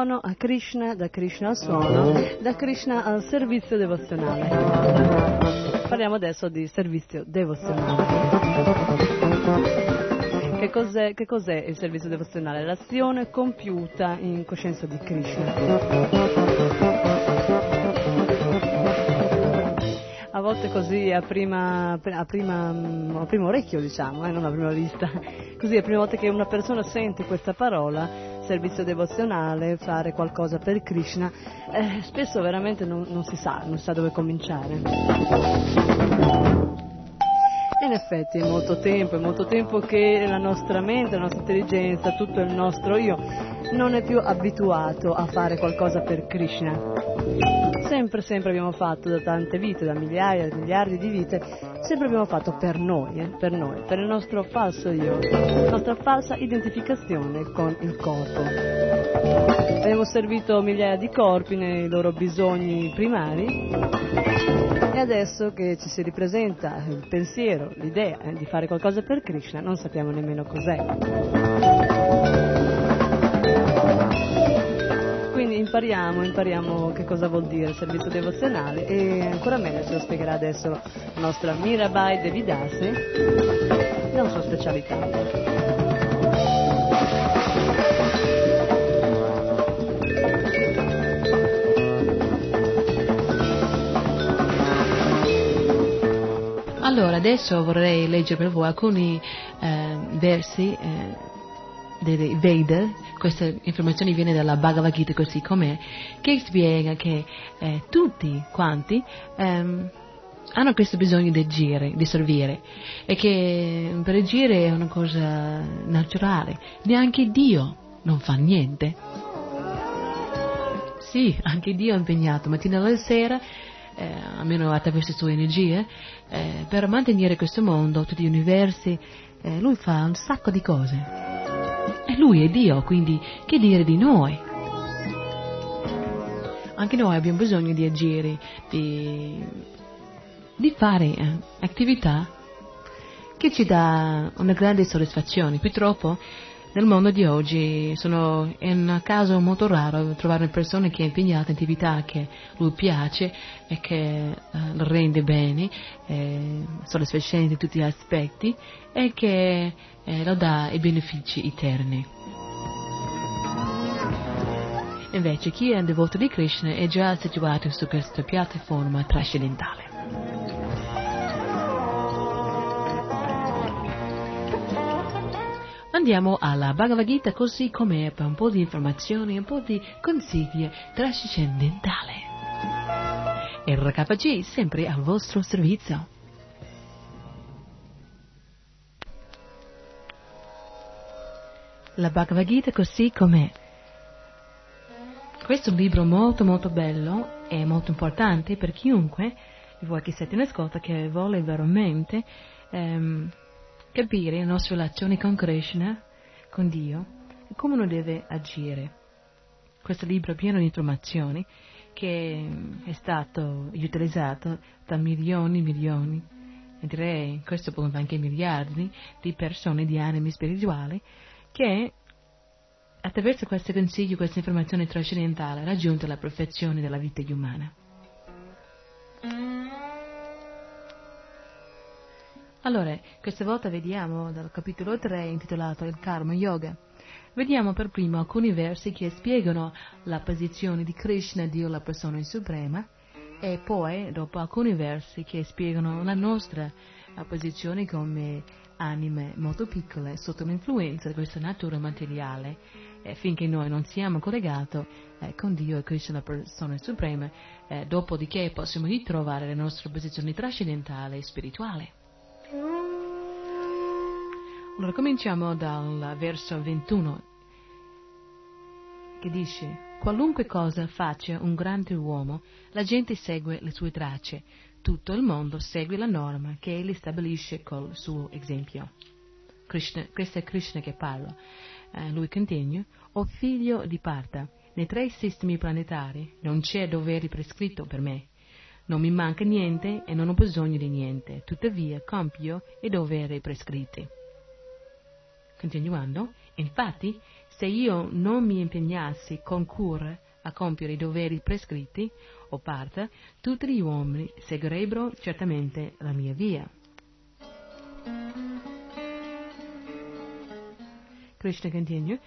Suono a Krishna, da Krishna al suono, da Krishna al servizio devozionale. Parliamo adesso di servizio devozionale. Che cos'è, che cos'è il servizio devozionale? L'azione compiuta in coscienza di Krishna. a volte così a prima, a prima, a primo orecchio diciamo, eh, non a prima vista, così è la prima volta che una persona sente questa parola, servizio devozionale, fare qualcosa per Krishna, eh, spesso veramente non, non si sa, non si sa dove cominciare. In effetti è molto tempo, è molto tempo che la nostra mente, la nostra intelligenza, tutto il nostro io non è più abituato a fare qualcosa per Krishna. Sempre, sempre abbiamo fatto da tante vite, da migliaia, da miliardi di vite, sempre abbiamo fatto per noi, eh, per noi, per il nostro falso io, la nostra falsa identificazione con il corpo. Abbiamo servito migliaia di corpi nei loro bisogni primari adesso che ci si ripresenta il pensiero, l'idea eh, di fare qualcosa per Krishna, non sappiamo nemmeno cos'è. Quindi impariamo, impariamo che cosa vuol dire il servizio devozionale e ancora meglio ce lo spiegherà adesso la nostra Mirabai Devidasi, la sua specialità. Allora, adesso vorrei leggere per voi alcuni eh, versi eh, dei Veda, questa informazione viene dalla Bhagavad Gita così com'è, che spiega che eh, tutti quanti ehm, hanno questo bisogno di agire, di servire, e che per agire è una cosa naturale, neanche Dio non fa niente. Sì, anche Dio è impegnato. Mattina alla sera eh, almeno attraverso le sue energie, eh, per mantenere questo mondo, tutti gli universi, eh, lui fa un sacco di cose. E lui è Dio, quindi che dire di noi? Anche noi abbiamo bisogno di agire, di, di fare eh, attività che ci dà una grande soddisfazione. Purtroppo nel mondo di oggi sono, è un caso molto raro trovare persone che è impegnata in attività che lui piace e che eh, lo rende bene, eh, soddisfacente in tutti gli aspetti e che eh, lo dà i benefici eterni. Invece chi è un devoto di Krishna è già situato su questa piattaforma trascendentale. Andiamo alla Bhagavad Gita così com'è per un po' di informazioni, un po' di consigli trascendentale. RKG sempre al vostro servizio. La Bhagavad Gita così com'è. Questo è un libro molto molto bello e molto importante per chiunque, voi che siete in ascolto, che vuole veramente ehm, capire le nostre relazioni con Krishna, con Dio, e come uno deve agire. Questo libro è pieno di informazioni che è stato utilizzato da milioni e milioni, e direi in questo punto anche miliardi di persone, di animi spirituali, che attraverso questo consiglio, questa informazione trascendentale, ha raggiunto la perfezione della vita umana. Allora, questa volta vediamo dal capitolo 3 intitolato Il Karma Yoga. Vediamo per primo alcuni versi che spiegano la posizione di Krishna, Dio la persona suprema, e poi dopo alcuni versi che spiegano la nostra posizione come anime molto piccole sotto l'influenza di questa natura materiale, eh, finché noi non siamo collegati eh, con Dio e Krishna la persona suprema, eh, dopodiché possiamo ritrovare la nostra posizione trascendentale e spirituale. Allora cominciamo dal verso 21 che dice qualunque cosa faccia un grande uomo, la gente segue le sue tracce, tutto il mondo segue la norma che egli stabilisce col suo esempio. Krishna, questo è Krishna che parla. Eh, lui continua, o figlio di Parta, nei tre sistemi planetari non c'è dovere prescritto per me. Non mi manca niente e non ho bisogno di niente, tuttavia compio i doveri prescritti. Continuando, infatti, Se io non mi impegnassi con cura a compiere i doveri prescritti o parte, tutti gli uomini seguirebbero certamente la mia via. Krishna continua,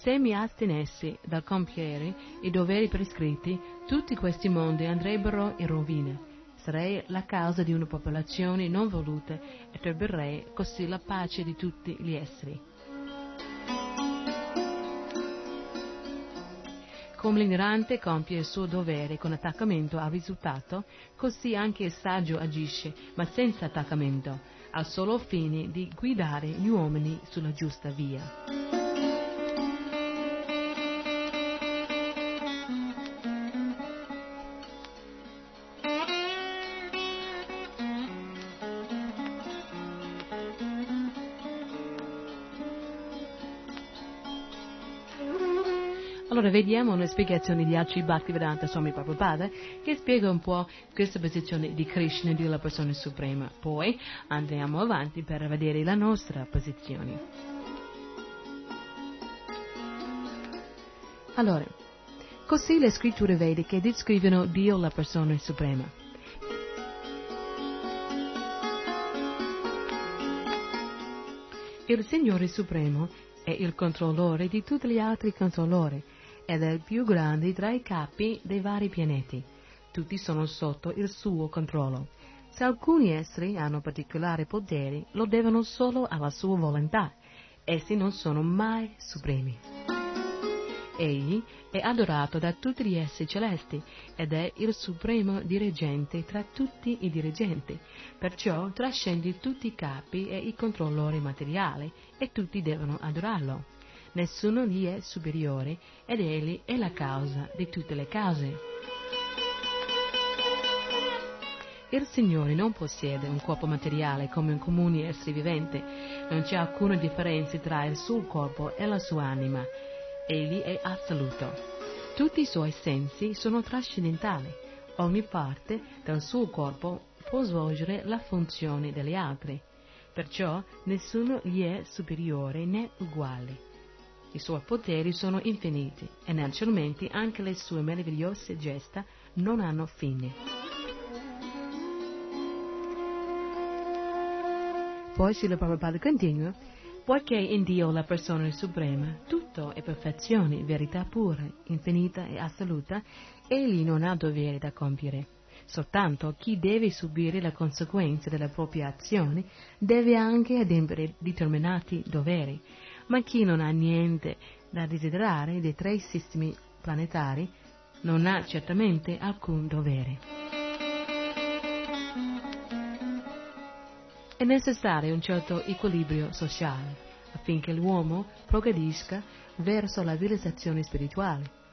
se mi astenessi dal compiere i doveri prescritti, tutti questi mondi andrebbero in rovina. Sarei la causa di una popolazione non voluta e turberei così la pace di tutti gli esseri. Come l'ignorante compie il suo dovere con attaccamento al risultato, così anche il saggio agisce, ma senza attaccamento, al solo fine di guidare gli uomini sulla giusta via. Vediamo una spiegazione di Aci Bhaktivedanta Swami Prabhupada che spiega un po' questa posizione di Krishna, della persona suprema. Poi andiamo avanti per vedere la nostra posizione. Allora, così le scritture vediche descrivono Dio la persona suprema. Il Signore Supremo è il controllore di tutti gli altri controllori ed è il più grande tra i capi dei vari pianeti. Tutti sono sotto il suo controllo. Se alcuni esseri hanno particolari poteri, lo devono solo alla sua volontà. Essi non sono mai supremi. Egli è adorato da tutti gli esseri celesti ed è il supremo dirigente tra tutti i dirigenti, perciò trascende tutti i capi e i controllori materiali e tutti devono adorarlo nessuno gli è superiore ed egli è la causa di tutte le cause. Il Signore non possiede un corpo materiale come un comune essere vivente, non c'è alcuna differenza tra il suo corpo e la sua anima. Egli è assoluto. Tutti i suoi sensi sono trascendentali. Ogni parte del suo corpo può svolgere la funzione delle altre. Perciò nessuno gli è superiore né uguale. I suoi poteri sono infiniti e naturalmente anche le sue meravigliose gesta non hanno fine. Poi Srila Prabhupada continua, poiché in Dio la persona è suprema, tutto è perfezione, verità pura, infinita e assoluta, egli non ha dovere da compiere. Soltanto chi deve subire le conseguenze delle proprie azioni deve anche adempiere determinati doveri, ma chi non ha niente da desiderare dei tre sistemi planetari non ha certamente alcun dovere. È necessario un certo equilibrio sociale affinché l'uomo progredisca verso la realizzazione spirituale.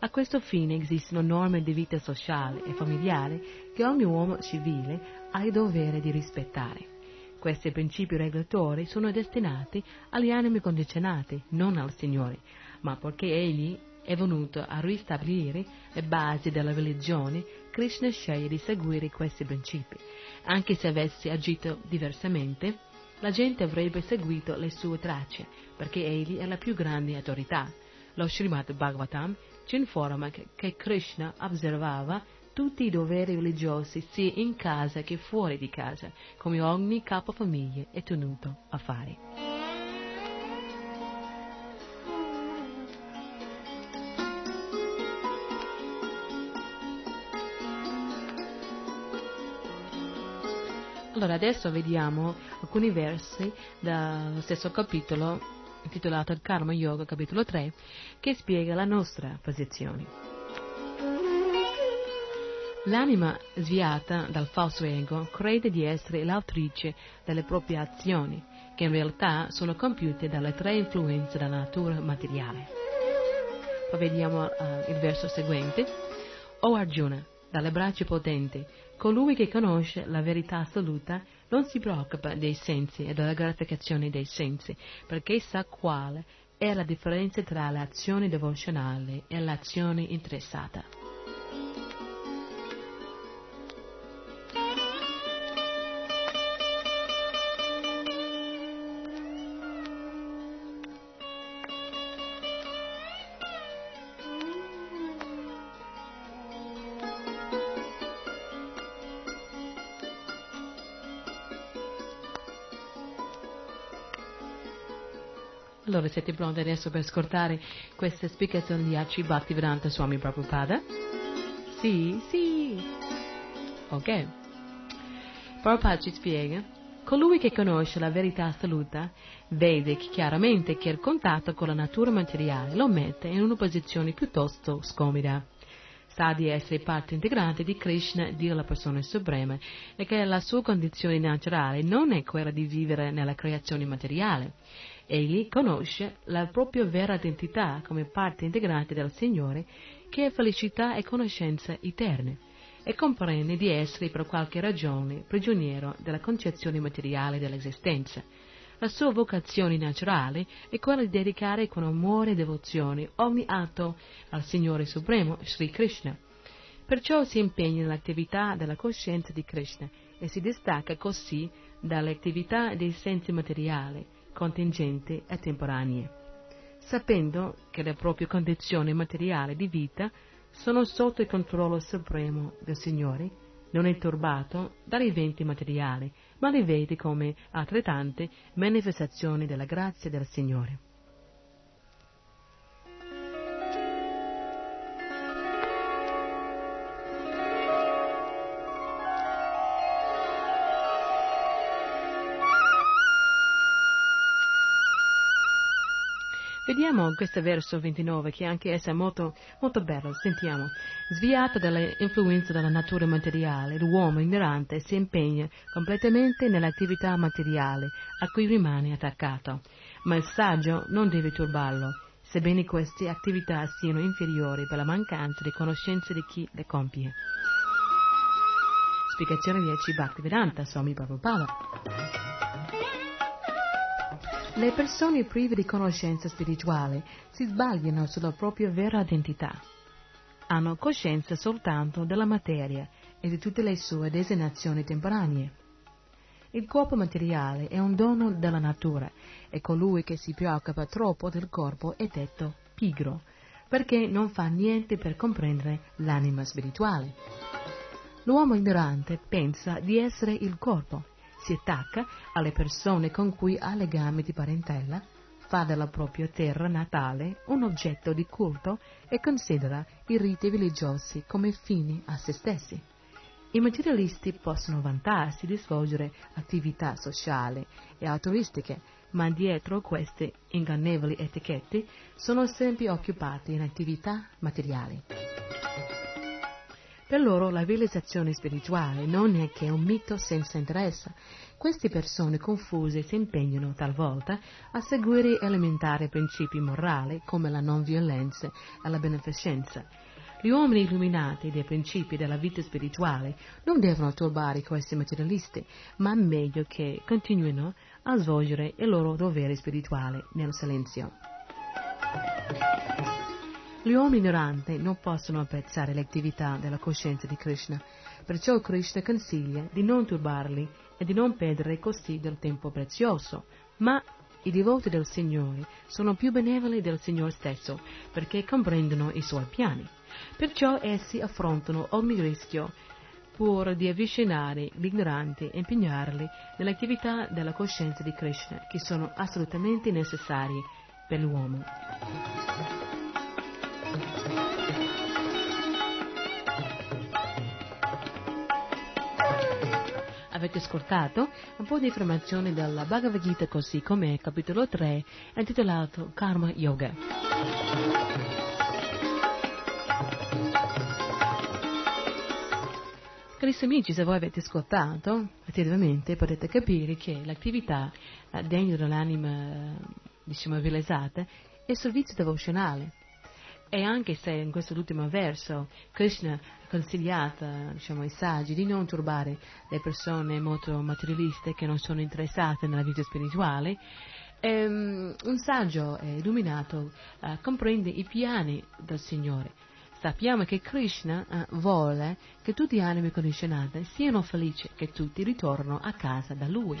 A questo fine esistono norme di vita sociale e familiare che ogni uomo civile ha il dovere di rispettare. Questi principi regolatori sono destinati agli animi condizionati, non al Signore, ma perché Egli è venuto a ristabilire le basi della religione, Krishna sceglie di seguire questi principi. Anche se avesse agito diversamente, la gente avrebbe seguito le sue tracce, perché egli è la più grande autorità. Lo Srimad Bhagavatam ci informa che Krishna osservava tutti i doveri religiosi sia in casa che fuori di casa, come ogni capofamiglia è tenuto a fare. Allora adesso vediamo alcuni versi dallo stesso capitolo intitolato Karma Yoga capitolo 3 che spiega la nostra posizione. L'anima sviata dal falso ego crede di essere l'autrice delle proprie azioni, che in realtà sono compiute dalle tre influenze della natura materiale. Poi vediamo uh, il verso seguente. O Arjuna, dalle braccia potenti, colui che conosce la verità assoluta non si preoccupa dei sensi e della gratificazione dei sensi, perché sa quale è la differenza tra l'azione devozionale e l'azione interessata. Siete pronti adesso per ascoltare questa spiegazione di Aci Bhaktivedanta Swami Prabhupada? Sì, sì. Ok. Prabhupada ci spiega. Colui che conosce la verità assoluta vede chiaramente che il contatto con la natura materiale lo mette in una posizione piuttosto scomoda sa di essere parte integrante di Krishna, Dio la persona suprema, e che la sua condizione naturale non è quella di vivere nella creazione materiale. Egli conosce la propria vera identità come parte integrante del Signore, che è felicità e conoscenza eterne, e comprende di essere per qualche ragione prigioniero della concezione materiale dell'esistenza. La sua vocazione naturale è quella di dedicare con amore e devozione ogni atto al Signore Supremo, Sri Krishna. Perciò si impegna nell'attività della coscienza di Krishna e si distacca così dalle attività dei sensi materiali, contingenti e temporanee, sapendo che le proprie condizioni materiali di vita sono sotto il controllo supremo del Signore, non è turbato dagli eventi materiali, ma li vede come altrettante manifestazioni della grazia del Signore. Vediamo questo verso 29 che anche esso è molto, molto bello, sentiamo. Sviato dalle della natura materiale, l'uomo ignorante si impegna completamente nell'attività materiale a cui rimane attaccato, ma il saggio non deve turbarlo, sebbene queste attività siano inferiori per la mancanza di conoscenza di chi le compie. Spiegazione 10 Bhaktivedanta Swami Prabhupada. Le persone prive di conoscenza spirituale si sbagliano sulla propria vera identità. Hanno coscienza soltanto della materia e di tutte le sue designazioni temporanee. Il corpo materiale è un dono della natura e colui che si preoccupa troppo del corpo è detto pigro, perché non fa niente per comprendere l'anima spirituale. L'uomo ignorante pensa di essere il corpo si attacca alle persone con cui ha legami di parentela, fa della propria terra natale un oggetto di culto e considera i riti religiosi come fini a se stessi. I materialisti possono vantarsi di svolgere attività sociali e altruistiche, ma dietro queste ingannevoli etichette sono sempre occupati in attività materiali. Per loro la realizzazione spirituale non è che un mito senza interesse. Queste persone confuse si impegnano talvolta a seguire elementari principi morali come la non violenza e la beneficenza. Gli uomini illuminati dei principi della vita spirituale non devono turbare questi materialisti, ma è meglio che continuino a svolgere il loro dovere spirituale nel silenzio. Gli uomini ignoranti non possono apprezzare l'attività della coscienza di Krishna, perciò Krishna consiglia di non turbarli e di non perdere così del tempo prezioso, ma i devoti del Signore sono più benevoli del Signore stesso perché comprendono i suoi piani. Perciò essi affrontano ogni rischio pur di avvicinare gli ignoranti e impegnarli nell'attività della coscienza di Krishna, che sono assolutamente necessari per l'uomo. Avete ascoltato un po' di informazioni dalla Bhagavad Gita così come capitolo 3 intitolato Karma Yoga. Carissimi amici, se voi avete ascoltato attivamente potete capire che l'attività eh, degna dell'anima, diciamo, realizzata è servizio devozionale e anche se in questo ultimo verso Krishna ha consigliato diciamo, ai saggi di non turbare le persone molto materialiste che non sono interessate nella vita spirituale, ehm, un saggio illuminato eh, comprende i piani del Signore. Sappiamo che Krishna eh, vuole che tutti gli animi condizionati siano felici, che tutti ritornino a casa da Lui.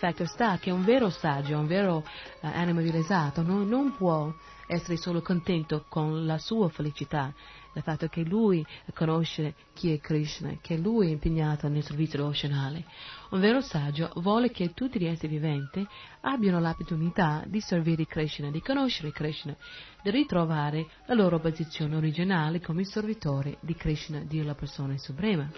Fatto sta che un vero saggio, un vero uh, animo realizzato non, non può essere solo contento con la sua felicità, il fatto che lui conosce chi è Krishna, che lui è impegnato nel servizio devozionale. Un vero saggio vuole che tutti gli esseri viventi abbiano l'opportunità di servire Krishna, di conoscere Krishna, di ritrovare la loro posizione originale come servitori di Krishna, Dio la persona suprema.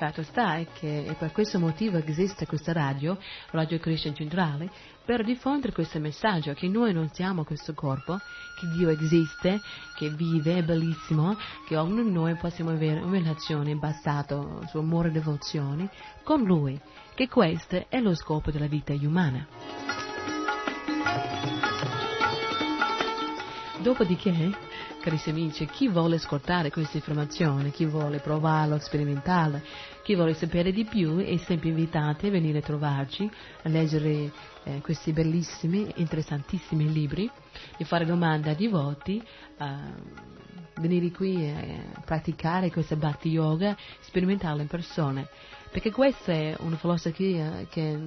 Fatto sta è che per questo motivo esiste questa radio, Radio Krishna Centrale, per diffondere questo messaggio che noi non siamo questo corpo, che Dio esiste, che vive, è bellissimo, che ognuno di noi possiamo avere una relazione basata su amore e devozione con Lui, che questo è lo scopo della vita umana. Dopodiché, carissimi amici, chi vuole ascoltare questa informazione, chi vuole provarlo, sperimentarla, chi vuole sapere di più è sempre invitato a venire a trovarci, a leggere eh, questi bellissimi, interessantissimi libri, di fare domande a divoti, venire qui a praticare questa bhakti yoga, sperimentarla in persona, perché questa è una filosofia che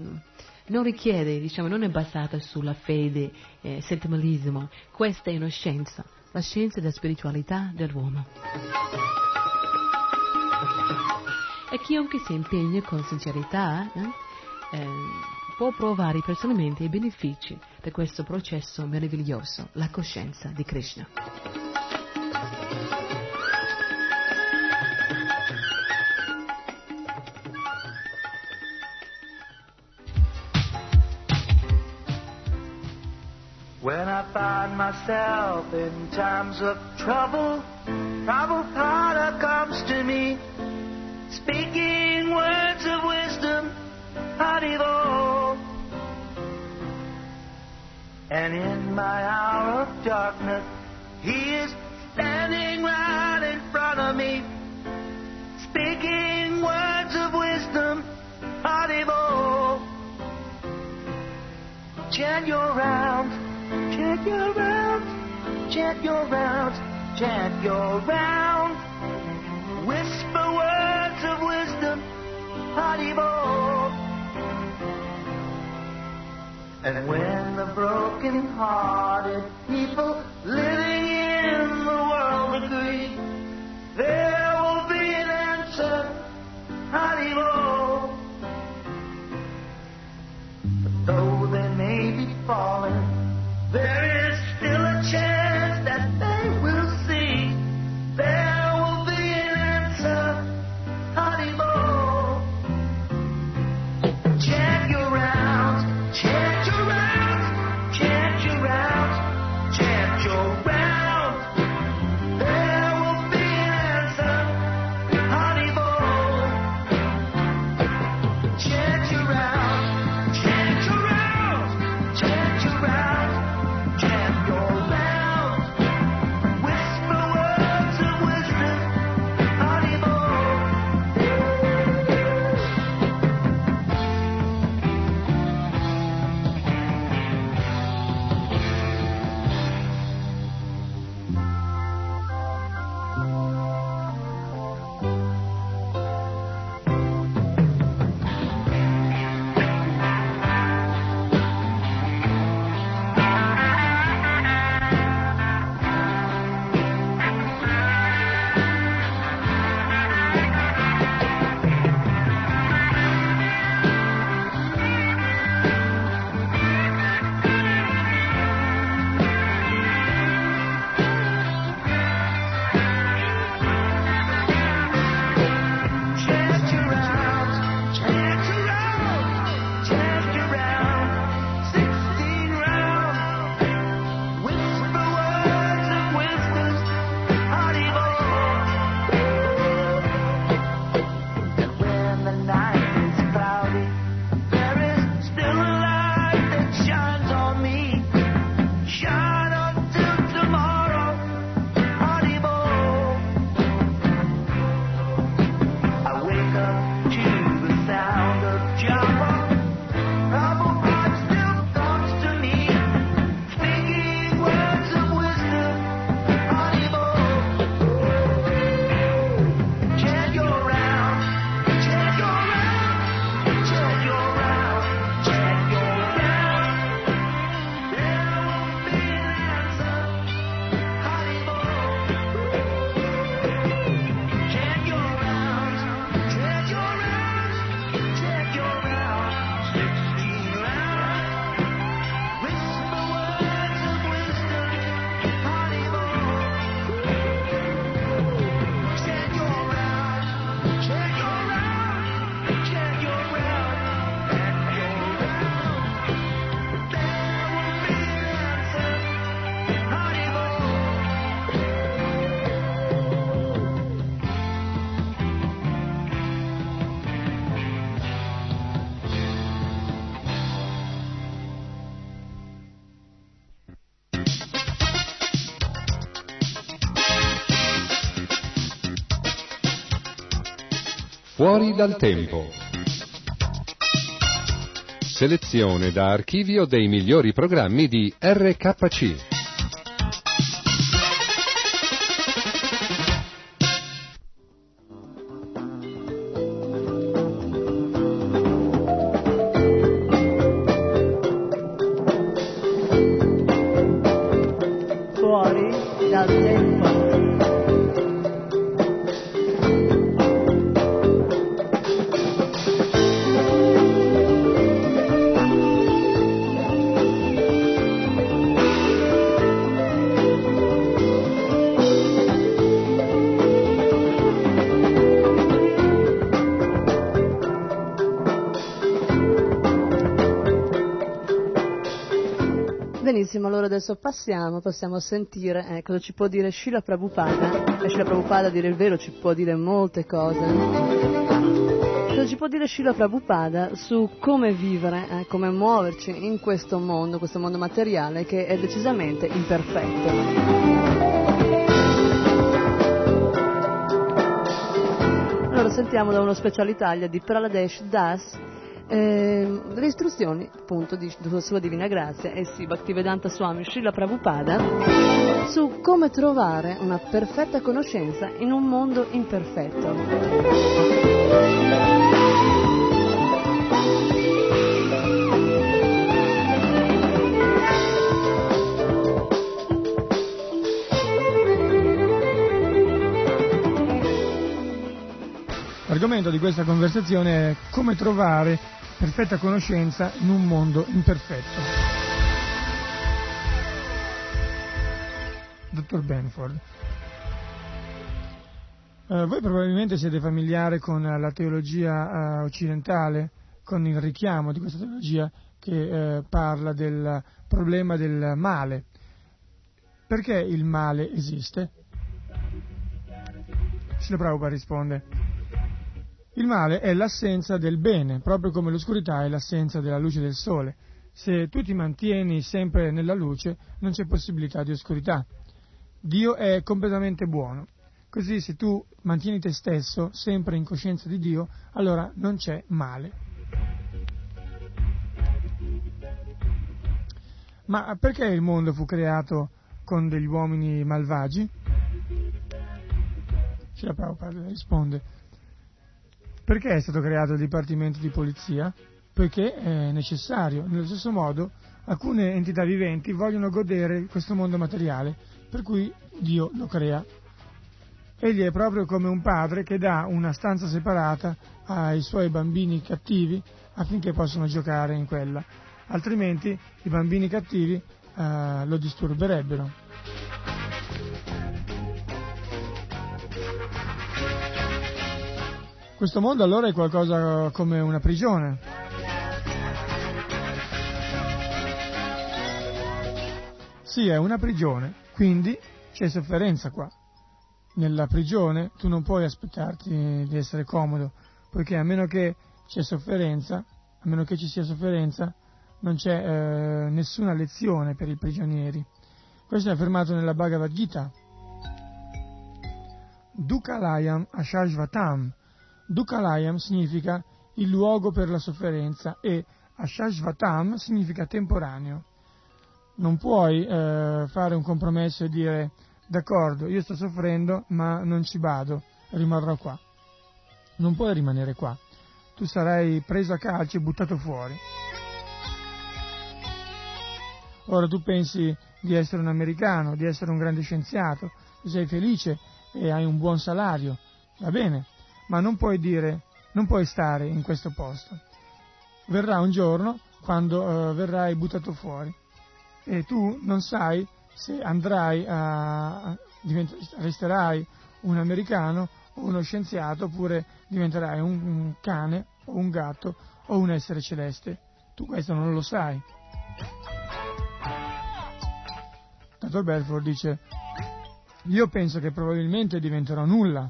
non richiede, diciamo, non è basata sulla fede, eh, sentimentalismo, questa è una scienza, la scienza della spiritualità dell'uomo. E chiunque si impegna con sincerità eh, eh, può provare personalmente i benefici di questo processo meraviglioso, la coscienza di Krishna. Find myself in times of trouble, Prabhupada comes to me, speaking words of wisdom. And in my hour of darkness, he is standing right in front of me, speaking words of wisdom, Haribo. Chant your rounds, chant your rounds, chant your rounds, chant your rounds. Whisper words of wisdom, Haribo. And when the broken-hearted people living in the world agree, there will be an answer, Haribo. But though they may be fallen, Fuori dal tempo. Selezione da archivio dei migliori programmi di RKC. Adesso passiamo, possiamo sentire eh, cosa ci può dire Srila Prabhupada. E Srila Prabhupada, a dire il vero, ci può dire molte cose. Cosa ci può dire Srila Prabhupada su come vivere, eh, come muoverci in questo mondo, questo mondo materiale che è decisamente imperfetto. Allora sentiamo da uno special Italia di Praladesh Das eh, le istruzioni appunto di, Sua Divina Grazia e sì, Bhaktivedanta Swami Srila Prabhupada su come trovare una perfetta conoscenza in un mondo imperfetto. L'argomento di questa conversazione è come trovare perfetta conoscenza in un mondo imperfetto. Dottor Benford, eh, voi probabilmente siete familiari con la teologia eh, occidentale, con il richiamo di questa teologia che eh, parla del problema del male. Perché il male esiste? Srila Prabhupada risponde, il male è l'assenza del bene, proprio come l'oscurità è l'assenza della luce del sole. Se tu ti mantieni sempre nella luce, non c'è possibilità di oscurità. Dio è completamente buono. Così se tu mantieni te stesso sempre in coscienza di Dio, allora non c'è male. Ma perché il mondo fu creato con degli uomini malvagi? Srila Prabhupada risponde, perché è stato creato il Dipartimento di Polizia? Perché è necessario. Nello stesso modo, alcune entità viventi vogliono godere questo mondo materiale, per cui Dio lo crea. Egli è proprio come un padre che dà una stanza separata ai suoi bambini cattivi affinché possano giocare in quella, altrimenti i bambini cattivi eh, lo disturberebbero. Questo mondo allora è qualcosa come una prigione. Sì, è una prigione, quindi c'è sofferenza qua. Nella prigione tu non puoi aspettarti di essere comodo, poiché a meno che c'è sofferenza, a meno che ci sia sofferenza, non c'è eh, nessuna lezione per i prigionieri. Questo è affermato nella Bhagavad Gita. Dukalayam Ashashvatam, Dukalayam significa il luogo per la sofferenza e Ashashvatam significa temporaneo. Non puoi eh, fare un compromesso e dire d'accordo, io sto soffrendo ma non ci vado, rimarrò qua. Non puoi rimanere qua, tu sarai preso a calci e buttato fuori. Ora tu pensi di essere un americano, di essere un grande scienziato, sei felice e hai un buon salario, va bene, ma non puoi dire, non puoi stare in questo posto. Verrà un giorno quando uh, verrai buttato fuori e tu non sai se andrai a, resterai un americano o uno scienziato oppure diventerai un, un cane o un gatto o un essere celeste. Tu questo non lo sai. Dottor Belfort dice, io penso che probabilmente diventerò nulla.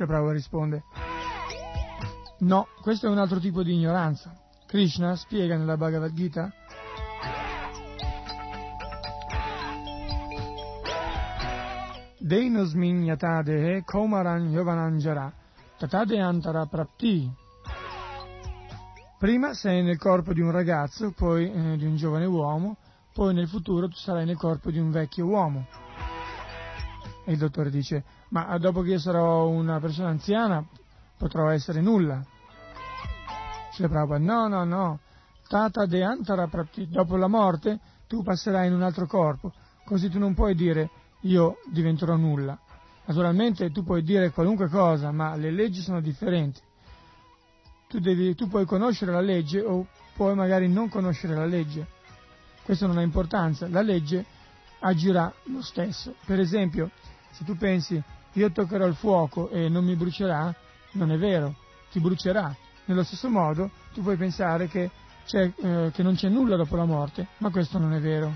Srila Prabhupada risponde, no, questo è un altro tipo di ignoranza. Krishna spiega nella Bhagavad Gita Deinosmin yatadehe komaran yovananjara, tatade antara prapti. Prima sei nel corpo di un ragazzo, poi eh, di un giovane uomo, poi nel futuro tu sarai nel corpo di un vecchio uomo. E il dottore dice, ma dopo che io sarò una persona anziana potrò essere nulla. Srila Prabhupada, no, no, no, tata de antara prapti, dopo la morte tu passerai in un altro corpo, così tu non puoi dire io diventerò nulla. Naturalmente tu puoi dire qualunque cosa, ma le leggi sono differenti. Tu, devi, tu puoi conoscere la legge o puoi magari non conoscere la legge. Questo non ha importanza, la legge agirà lo stesso. Per esempio, se tu pensi io toccherò il fuoco e non mi brucerà, non è vero, ti brucerà. Nello stesso modo tu puoi pensare che, eh, che non c'è nulla dopo la morte, ma questo non è vero.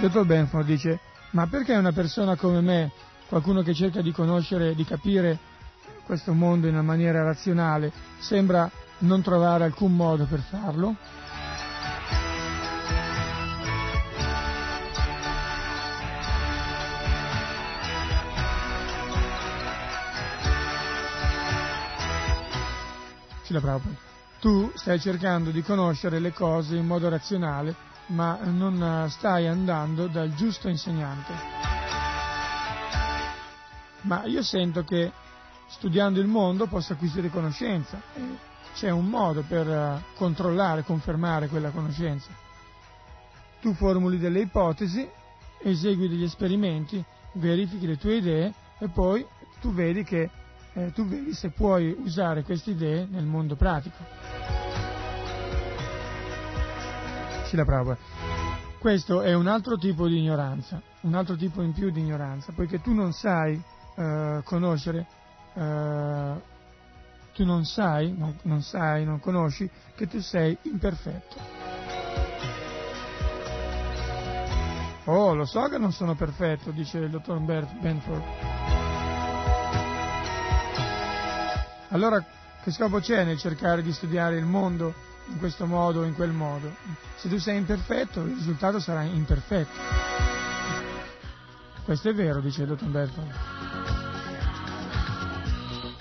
Dottor Benford dice, ma perché una persona come me, qualcuno che cerca di conoscere, di capire questo mondo in una maniera razionale, sembra non trovare alcun modo per farlo? Tu stai cercando di conoscere le cose in modo razionale, ma non stai andando dal giusto insegnante. Ma io sento che studiando il mondo posso acquisire conoscenza c'è un modo per controllare, confermare quella conoscenza. Tu formuli delle ipotesi, esegui degli esperimenti, verifichi le tue idee e poi tu vedi che eh, tu vedi se puoi usare queste idee nel mondo pratico. Sila Prabhupada. Questo è un altro tipo di ignoranza, un altro tipo in più di ignoranza, poiché tu non sai eh, conoscere, eh, tu non sai, non, non sai, non conosci che tu sei imperfetto. Oh, lo so che non sono perfetto, dice il dottor Benford. Allora che scopo c'è nel cercare di studiare il mondo in questo modo o in quel modo? Se tu sei imperfetto, il risultato sarà imperfetto. Questo è vero, dice il dottor Umberto.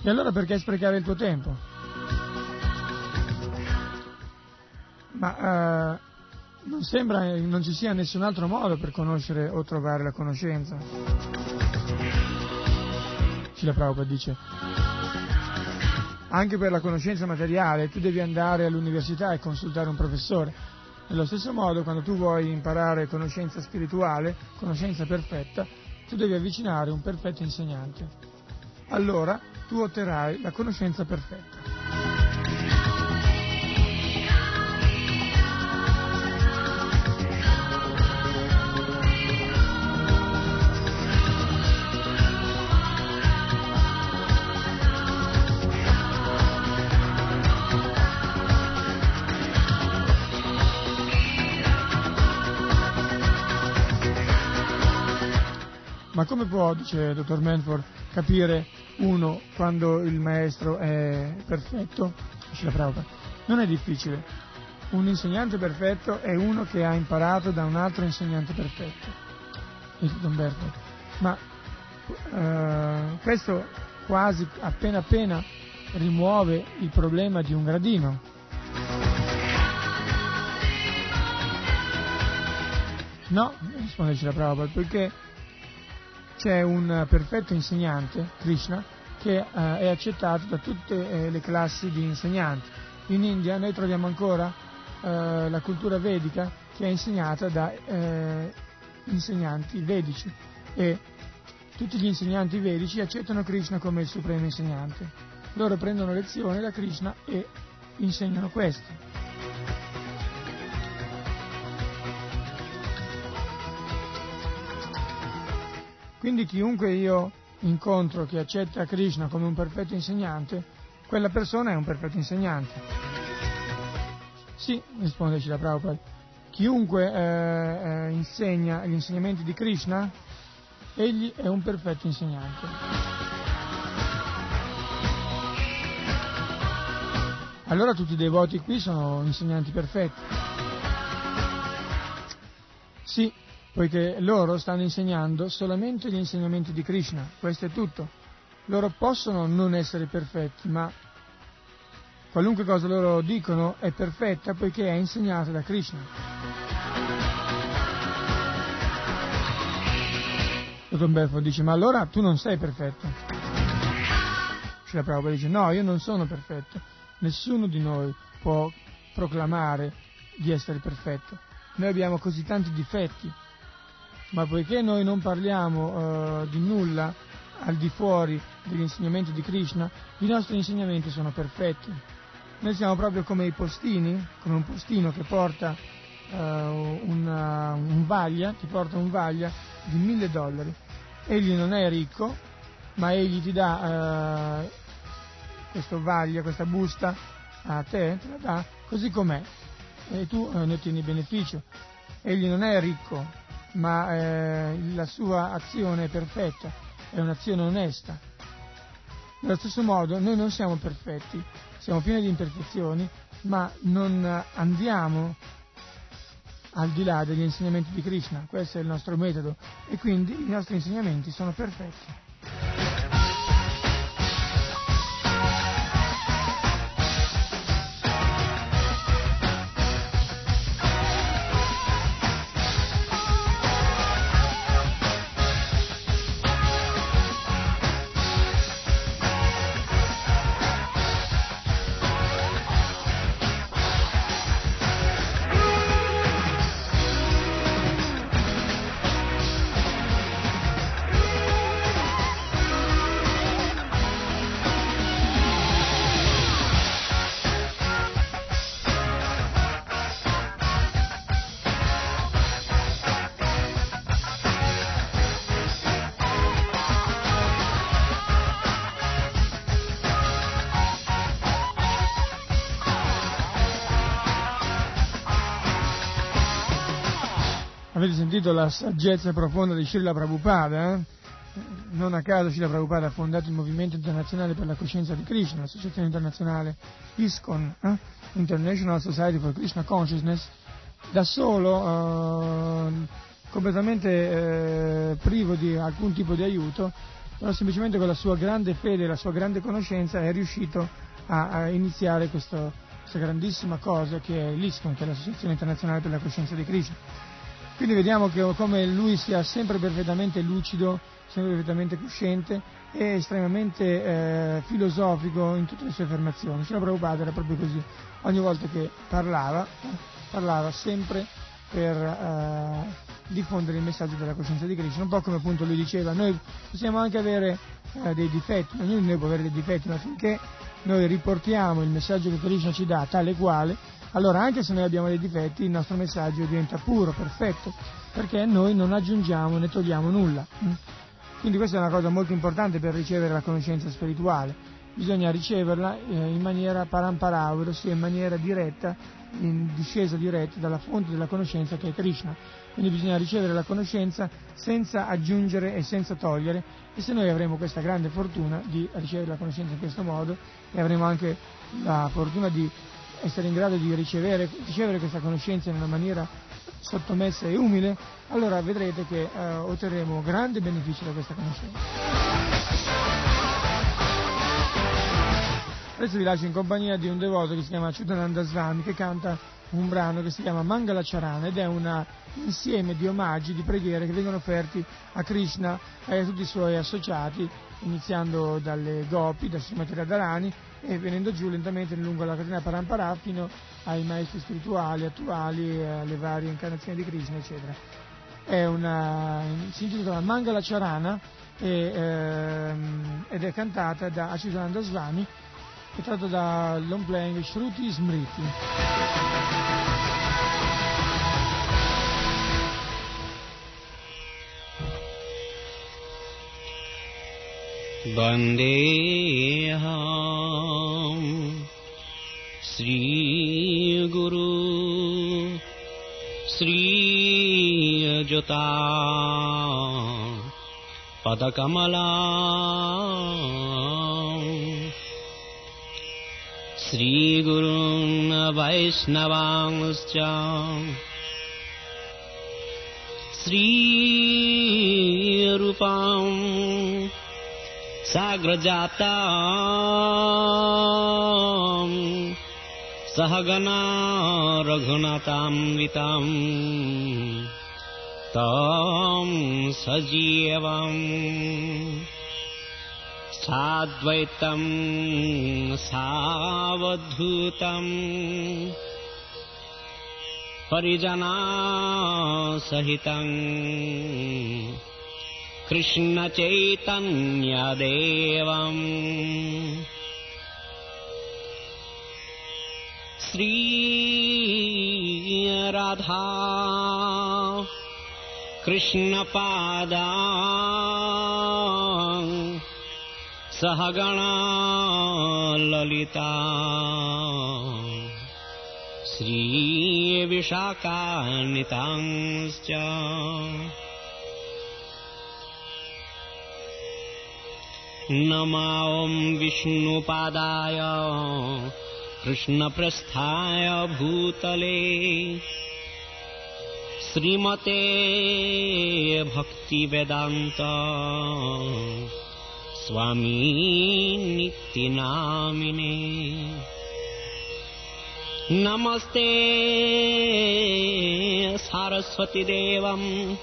E allora perché sprecare il tuo tempo? Ma uh, non sembra che non ci sia nessun altro modo per conoscere o trovare la conoscenza. Cila Prabhupada dice, anche per la conoscenza materiale tu devi andare all'università e consultare un professore. Nello stesso modo, quando tu vuoi imparare conoscenza spirituale, conoscenza perfetta, tu devi avvicinare un perfetto insegnante. Allora tu otterrai la conoscenza perfetta. Come può, dice il dottor Manford, capire uno quando il maestro è perfetto? Non è difficile. Un insegnante perfetto è uno che ha imparato da un altro insegnante perfetto. Dice Don Berto. Ma eh, questo quasi appena appena rimuove il problema di un gradino. No, risponde la Prabhupada, perché c'è un perfetto insegnante, Krishna, che uh, è accettato da tutte eh, le classi di insegnanti. In India noi troviamo ancora uh, la cultura vedica che è insegnata da uh, insegnanti vedici e tutti gli insegnanti vedici accettano Krishna come il supremo insegnante. Loro prendono lezioni da Krishna e insegnano questo. Quindi chiunque io incontro che accetta Krishna come un perfetto insegnante, quella persona è un perfetto insegnante. Sì, risponde Cila Prabhupada, chiunque eh, eh, insegna gli insegnamenti di Krishna, egli è un perfetto insegnante. allora tutti i devoti qui sono insegnanti perfetti. Sì, poiché loro stanno insegnando solamente gli insegnamenti di Krishna, questo è tutto. Loro possono non essere perfetti, ma qualunque cosa loro dicono è perfetta poiché è insegnata da Krishna. Dottor Belfort dice, ma allora tu non sei perfetto. Srila Prabhupada dice, no, io non sono perfetto. Nessuno di noi può proclamare di essere perfetto. Noi abbiamo così tanti difetti, ma poiché noi non parliamo eh, di nulla al di fuori degli insegnamenti di Krishna, i nostri insegnamenti sono perfetti. Noi siamo proprio come i postini, come un postino che porta eh, una, un vaglia, ti porta un vaglia di mille dollari. Egli non è ricco, ma egli ti dà eh, questo vaglia, questa busta a te, te la dà così com'è e tu eh, ne ottieni beneficio. Egli non è ricco, ma eh, la sua azione è perfetta, è un'azione onesta. Nello stesso modo noi non siamo perfetti, siamo pieni di imperfezioni, ma non andiamo al di là degli insegnamenti di Krishna, questo è il nostro metodo e quindi i nostri insegnamenti sono perfetti. La saggezza profonda di Srila Prabhupada? Eh? Non a caso Srila Prabhupada ha fondato il Movimento Internazionale per la Coscienza di Krishna, l'associazione internazionale ISKCON, eh? International Society for Krishna Consciousness, da solo, eh, completamente eh, privo di alcun tipo di aiuto, però semplicemente con la sua grande fede e la sua grande conoscenza è riuscito a, a iniziare questo, questa grandissima cosa che è l'ISKCON, che è l'Associazione Internazionale per la Coscienza di Krishna. Quindi vediamo che come lui sia sempre perfettamente lucido, sempre perfettamente cosciente e estremamente eh, filosofico in tutte le sue affermazioni. Srila Prabhupada era proprio così, ogni volta che parlava, parlava sempre per eh, diffondere il messaggio della coscienza di Krishna, un po' come appunto lui diceva, noi possiamo anche avere eh, dei difetti, ognuno di noi può avere dei difetti, ma finché noi riportiamo il messaggio che Krishna ci dà tale quale, allora anche se noi abbiamo dei difetti il nostro messaggio diventa puro, perfetto, perché noi non aggiungiamo né togliamo nulla. Mm? Quindi questa è una cosa molto importante per ricevere la conoscenza spirituale, bisogna riceverla eh, in maniera paramparavero, ossia in maniera diretta, in discesa diretta dalla fonte della conoscenza che è Krishna. Quindi bisogna ricevere la conoscenza senza aggiungere e senza togliere e se noi avremo questa grande fortuna di ricevere la conoscenza in questo modo e avremo anche la fortuna di essere in grado di ricevere, ricevere questa conoscenza in una maniera sottomessa e umile, allora vedrete che eh, otterremo grande beneficio da questa conoscenza. Adesso vi lascio in compagnia di un devoto che si chiama Chudananda Swami che canta un brano che si chiama Mangala Charana ed è un insieme di omaggi, di preghiere che vengono offerti a Krishna e a tutti i suoi associati, iniziando dalle gopi, da Srimati Radharani e venendo giù lentamente lungo la catena Parampara fino ai maestri spirituali attuali, alle varie incarnazioni di Krishna, eccetera. È una, si intitola Mangala Charana e, ehm, ed è cantata da Acidananda Swami è tratto da long playing Shruti Smriti. वन्देऽहम् श्रीगुरु श्रीयजुता पदकमला श्रीगुरून् वैष्णवांश्च श्रीरूपाम् साग्रजाता सहगना रघुनाथान्विताम् ताम् सजीवम् साद्वैतम् सावधूतम् परिजना सहितम् कृष्णचैतन्यदेवम्। श्रीराधा कृष्णपादा सहगणा ललिता। श्रीविशाखान्वितांश्च विष्णुपादाय कृष्णप्रस्थाय भूतले। श्रीमते भक्तिवेदान्त स्वामी नित्यनामिने। नमस्ते सारस्वतीदेवम्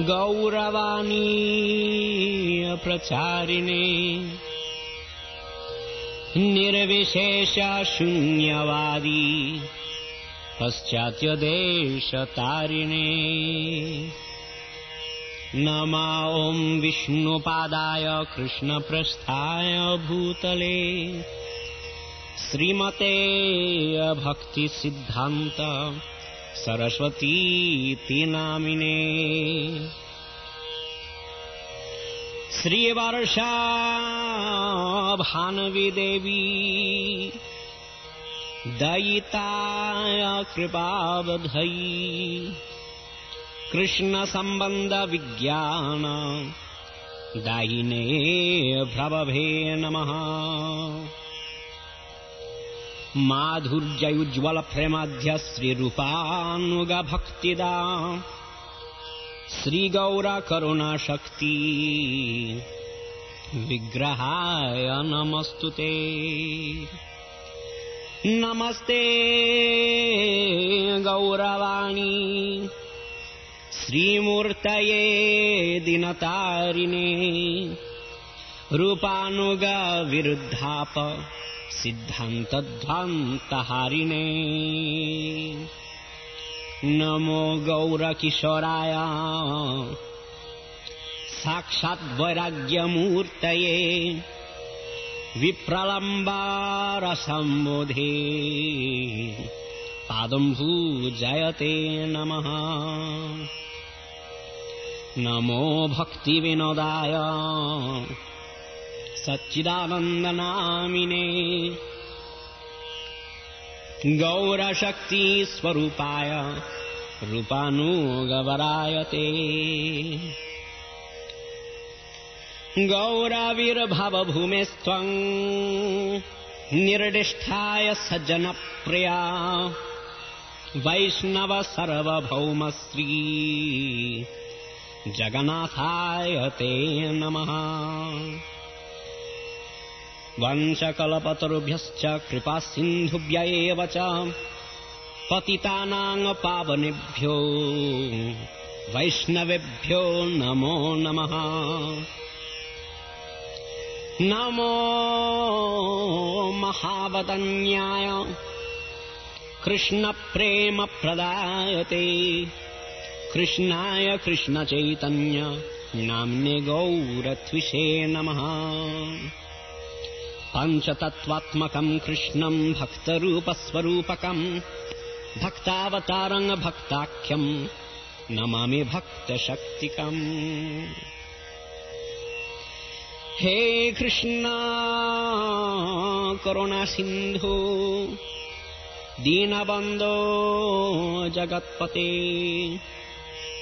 गौरवाणी प्रचारिणे। निर्विशेष शून्यवादी पश्चात्यदेशतारिणे। नमा ॐ विष्णुपादाय कृष्णप्रस्थाय भूतले। श्रीमते भक्तिसिद्धान्त सरस्वतीति नामिने। श्रीवर्षा भानवी देवी दयिताय कृपावधयी कृष्णसम्बन्धविज्ञान दायिने भ्रवभे नमः माधुर्ययुज्ज्वलप्रेमाध्य श्रीरूपानुगभक्तिदा श्रीगौरकरुणाशक्ति। विग्रहाय नमस्तु ते। नमस्ते गौरवाणी। श्रीमूर्तये दिनतारिणे। रूपानुगविरुद्धाप सिद्धान्तध्वान्तहारिणे नमो गौरकिशोराय। साक्षाद्वैराग्यमूर्तये विप्रलम्बारसम्बोधे। पादं भूजयते नमः। नमो भक्तिविनोदाय सच्चिदानन्दनामिने। गौरशक्तिस्वरूपाय रूपानुगवराय ते गौरविर्भवभूमेस्त्वम् सज्जनप्रिया। वैष्णव सर्वभौमश्री जगन्नाथाय ते नमः वंशकल्पतरुभ्यश्च कृपासिन्धुभ्य एव च पतितानां पावनेभ्यो वैष्णवेभ्यो नमो नमः। नमो महावदन्याय। कृष्णप्रेमप्रदायते। कृष्णाय कृष्णचैतन्य। नाम्ने गौरत्विषे नमः पञ्चतत्त्वात्मकम् कृष्णम् भक्तरूपस्वरूपकम् भक्तावतारम् भक्ताख्यम् नमामि भक्तशक्तिकम्। हे कृष्णा करुणासिन्धु दीनबन्धो जगत्पते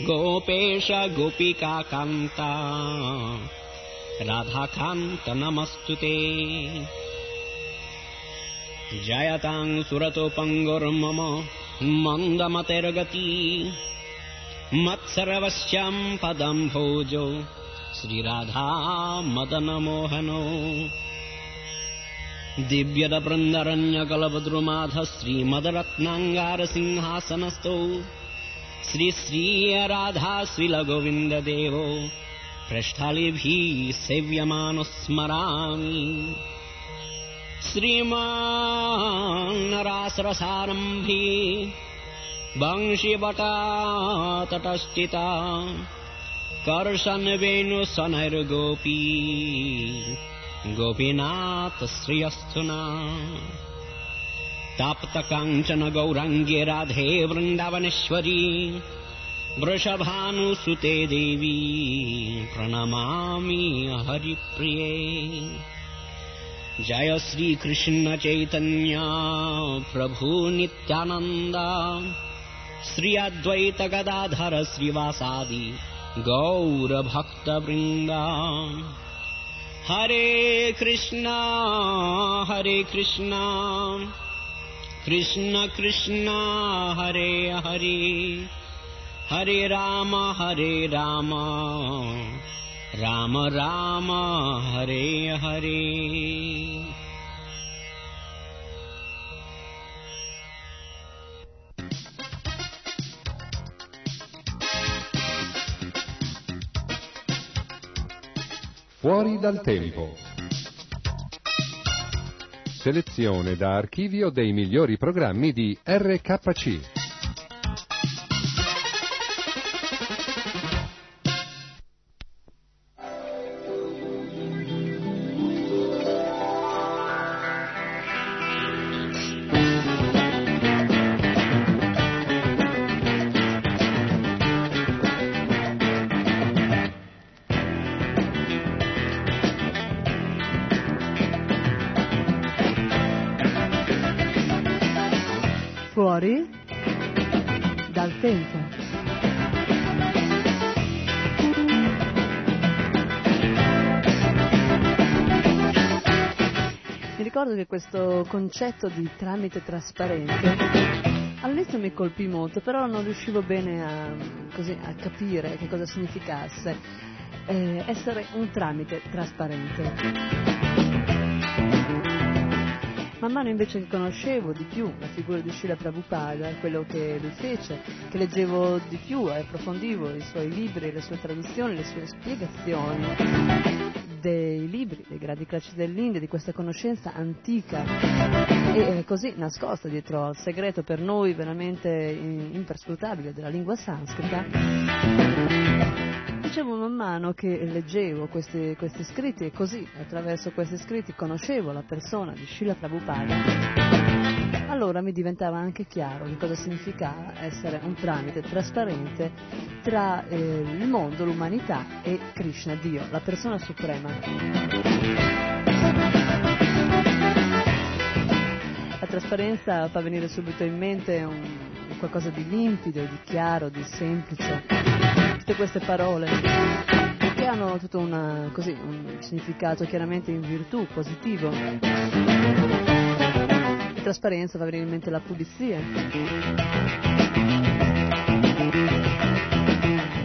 गोपेश गोपिकान्ता राधाकान्त नमस्तु ते। जयतां सुरतोपङ्गुर्मम मन्दमतिर्गति। मत्सर्वस्यं पदं भोजो श्रीराधा मदनमोहनो दिव्यदबृन्दरण्यकलभद्रुमाध श्रीमदरत्नाङ्गारसिंहासनस्थौ। श्रीश्रीयराधा श्रीलगोविन्ददेवो वृष्ठालिभिः सेव्यमानुस्मरामि श्रीमा वंशिवटातटस्थिता। वंशीवटा तटश्चिता कर्षन् वेणुसनैर्गोपी गोपीनाथ श्रियस्थुना ताप्तकाञ्चन गौरङ्गे राधे वृन्दावनेश्वरी। वृषभानुसुते देवी प्रणमामि हरिप्रिये। जय श्रीकृष्ण चैतन्य प्रभु नित्यानन्द। श्री अद्वैत गदाधर श्रीवासादि गौरभक्तवृन्दा। हरे कृष्णा हरे कृष्णा। कृष्ण कृष्ण हरे हरे हरे राम हरे राम राम राम हरे Hare Fuori dal tempo. Selezione da archivio dei migliori programmi di RKC. Concetto di tramite trasparente all'inizio mi colpì molto, però non riuscivo bene a, così, a capire che cosa significasse eh, essere un tramite trasparente. Man mano invece che conoscevo di più la figura di Srila Prabhupada, quello che lui fece, che leggevo di più e approfondivo i suoi libri, le sue traduzioni, le sue spiegazioni dei libri, dei gradi classici dell'India, di questa conoscenza antica e eh, così nascosta dietro al segreto per noi veramente imperscrutabile della lingua sanscrita, dicevo man mano che leggevo questi, questi scritti e così attraverso questi scritti conoscevo la persona di Srila Prabhupada, allora mi diventava anche chiaro che cosa significava essere un tramite trasparente tra eh, il mondo, l'umanità e Krishna, Dio, la persona suprema. La trasparenza fa venire subito in mente un, qualcosa di limpido, di chiaro, di semplice. Tutte queste parole che hanno tutto una, così, un significato chiaramente in virtù, positivo. La trasparenza fa venire in mente la pulizia.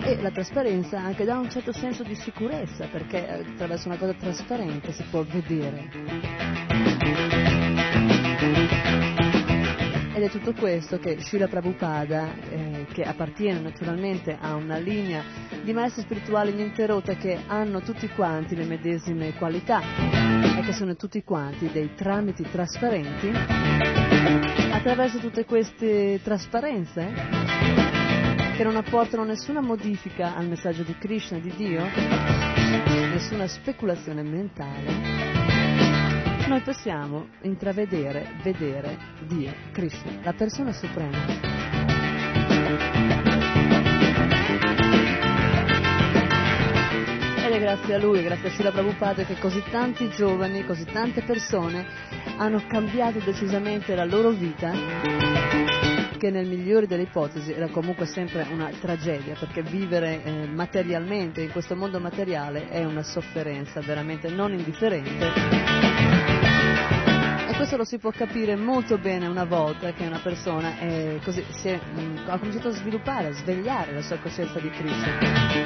E la trasparenza anche dà un certo senso di sicurezza, perché attraverso una cosa trasparente si può vedere. Ed è tutto questo che Srila Prabhupada, eh, che appartiene naturalmente a una linea di maestri spirituali ininterrotta che hanno tutti quanti le medesime qualità e che sono tutti quanti dei tramiti trasparenti, attraverso tutte queste trasparenze che non apportano nessuna modifica al messaggio di Krishna, di Dio, nessuna speculazione mentale, noi possiamo intravedere, vedere Dio, Krishna, la persona suprema. Ed è grazie a lui, grazie a Srila Prabhupada che così tanti giovani, così tante persone hanno cambiato decisamente la loro vita che nel migliore delle ipotesi era comunque sempre una tragedia, perché vivere eh, materialmente in questo mondo materiale è una sofferenza veramente non indifferente questo lo si può capire molto bene una volta che una persona è così, è, mh, ha cominciato a sviluppare, a svegliare la sua coscienza di Cristo.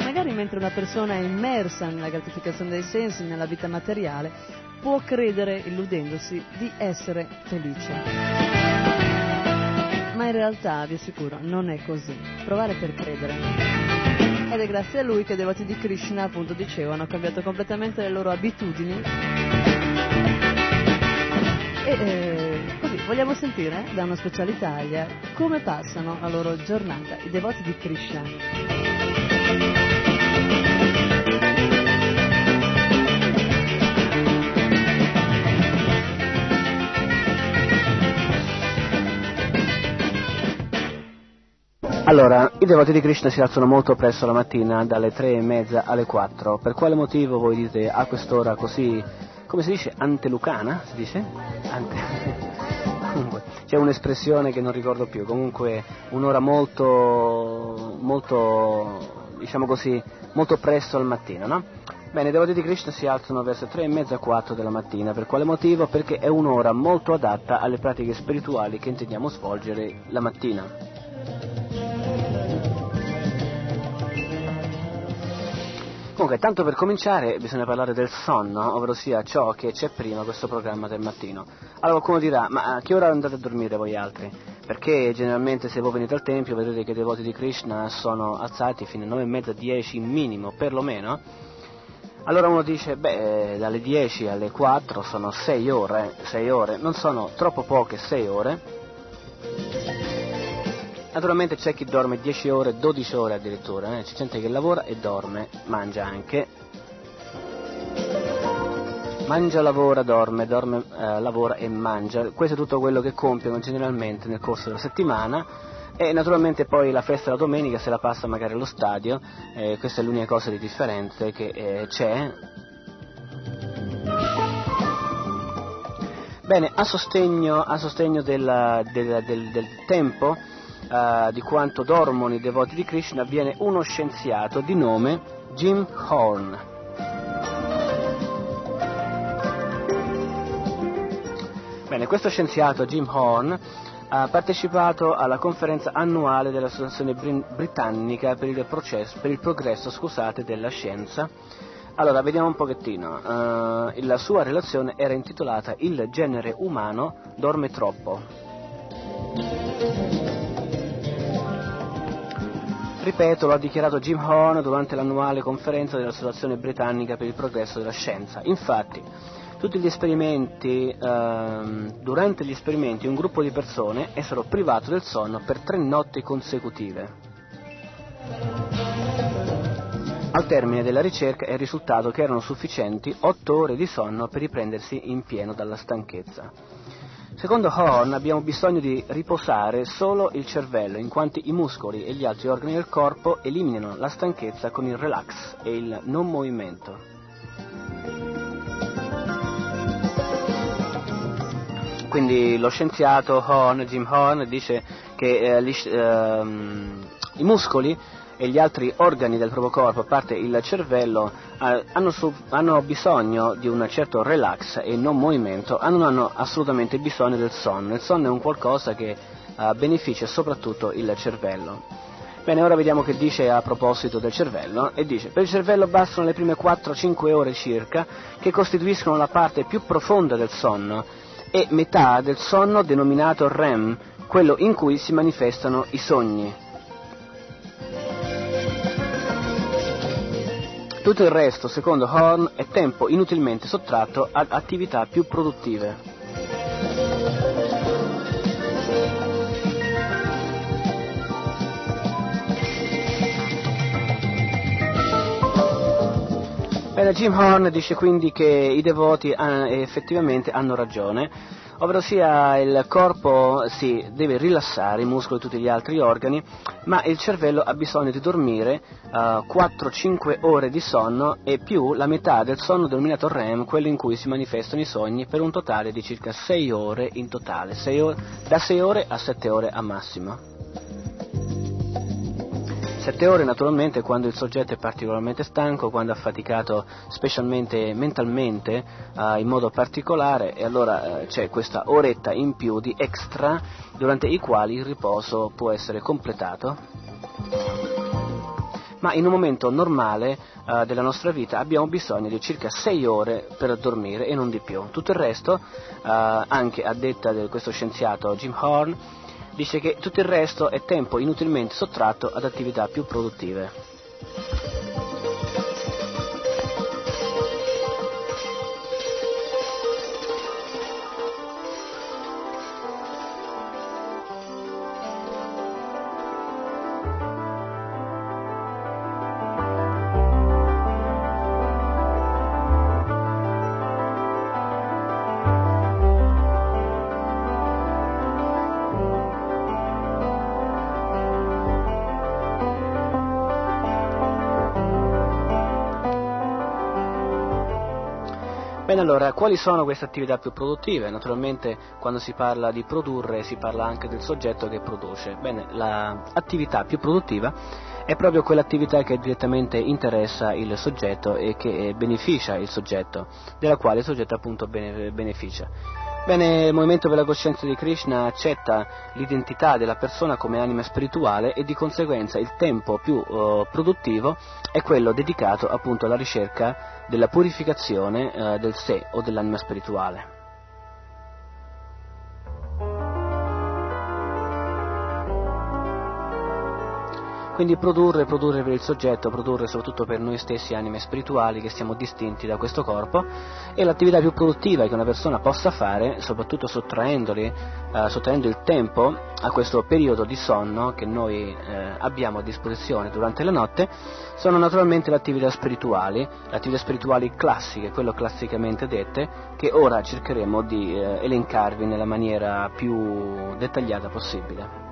Magari mentre una persona è immersa nella gratificazione dei sensi, nella vita materiale, può credere, illudendosi, di essere felice. In realtà, vi assicuro, non è così. Provare per credere. Ed è grazie a lui che i devoti di Krishna, appunto dicevo, hanno cambiato completamente le loro abitudini. E eh, così vogliamo sentire da una speciale Italia come passano la loro giornata i devoti di Krishna. Allora, i devoti di Krishna si alzano molto presto la mattina, dalle tre e mezza alle 4. Per quale motivo voi dite a quest'ora così, come si dice, antelucana? Si dice? Ante... C'è un'espressione che non ricordo più, comunque un'ora molto, molto, diciamo così, molto presto al mattino, no? Bene, i devoti di Krishna si alzano verso tre e mezza, quattro della mattina. Per quale motivo? Perché è un'ora molto adatta alle pratiche spirituali che intendiamo svolgere la mattina. Comunque, tanto per cominciare bisogna parlare del sonno, ovvero sia ciò che c'è prima questo programma del mattino. Allora qualcuno dirà, ma a che ora andate a dormire voi altri? Perché generalmente se voi venite al tempio vedete che i devoti di Krishna sono alzati fino alle 9 e mezza, 10 minimo, perlomeno. Allora uno dice, beh, dalle 10 alle 4 sono 6 ore, 6 ore, non sono troppo poche 6 ore, Naturalmente c'è chi dorme 10 ore, 12 ore addirittura, eh? c'è gente che lavora e dorme, mangia anche. Mangia, lavora, dorme, dorme, eh, lavora e mangia. Questo è tutto quello che compiono generalmente nel corso della settimana e naturalmente poi la festa della domenica se la passa magari allo stadio, eh, questa è l'unica cosa di differente che eh, c'è. Bene, a sostegno, a sostegno della, della, del, del tempo Uh, di quanto dormono i devoti di Krishna viene uno scienziato di nome Jim Horn. Bene, questo scienziato Jim Horn ha partecipato alla conferenza annuale dell'Associazione Britannica per il, processo, per il progresso scusate, della scienza. Allora, vediamo un pochettino. Uh, la sua relazione era intitolata Il genere umano dorme troppo. Ripeto, lo ha dichiarato Jim Horn durante l'annuale conferenza dell'Associazione Britannica per il Progresso della Scienza. Infatti, gli ehm, durante gli esperimenti un gruppo di persone è stato privato del sonno per tre notti consecutive. Al termine della ricerca è risultato che erano sufficienti otto ore di sonno per riprendersi in pieno dalla stanchezza. Secondo Horn abbiamo bisogno di riposare solo il cervello, in quanto i muscoli e gli altri organi del corpo eliminano la stanchezza con il relax e il non movimento. Quindi lo scienziato Horn, Jim Horn, dice che eh, gli, ehm, i muscoli e gli altri organi del proprio corpo, a parte il cervello, hanno, su, hanno, bisogno di un certo relax e non movimento, ah, non hanno assolutamente bisogno del sonno. Il sonno è un qualcosa che eh, beneficia soprattutto il cervello. Bene, ora vediamo che dice a proposito del cervello, e dice, per il cervello bastano le prime 4-5 ore circa, che costituiscono la parte più profonda del sonno, e metà del sonno denominato REM, quello in cui si manifestano i sogni. Tutto il resto, secondo Horn, è tempo inutilmente sottratto ad attività più produttive. Bene, Jim Horn dice quindi che i devoti eh, effettivamente hanno ragione, ovvero sia il corpo si deve rilassare, i muscoli e tutti gli altri organi, ma il cervello ha bisogno di dormire uh, 4-5 ore di sonno e più la metà del sonno denominato REM, quello in cui si manifestano i sogni, per un totale di circa 6 ore in totale, 6 ore, da 6 ore a 7 ore a massimo. Sette ore naturalmente quando il soggetto è particolarmente stanco, quando è affaticato specialmente mentalmente eh, in modo particolare e allora eh, c'è questa oretta in più di extra durante i quali il riposo può essere completato. Ma in un momento normale eh, della nostra vita abbiamo bisogno di circa 6 ore per dormire e non di più. Tutto il resto, eh, anche a detta di questo scienziato Jim Horn, dice che tutto il resto è tempo inutilmente sottratto ad attività più produttive. Allora, quali sono queste attività più produttive? Naturalmente quando si parla di produrre si parla anche del soggetto che produce. Bene, l'attività più produttiva è proprio quell'attività che direttamente interessa il soggetto e che beneficia il soggetto, della quale il soggetto appunto beneficia. Bene, il Movimento per la Coscienza di Krishna accetta l'identità della persona come anima spirituale e di conseguenza il tempo più eh, produttivo è quello dedicato appunto alla ricerca della purificazione eh, del sé o dell'anima spirituale. Quindi produrre, produrre per il soggetto, produrre soprattutto per noi stessi anime spirituali che siamo distinti da questo corpo e l'attività più produttiva che una persona possa fare, soprattutto eh, sottraendo il tempo a questo periodo di sonno che noi eh, abbiamo a disposizione durante la notte, sono naturalmente le attività spirituali, le attività spirituali classiche, quello classicamente dette, che ora cercheremo di eh, elencarvi nella maniera più dettagliata possibile.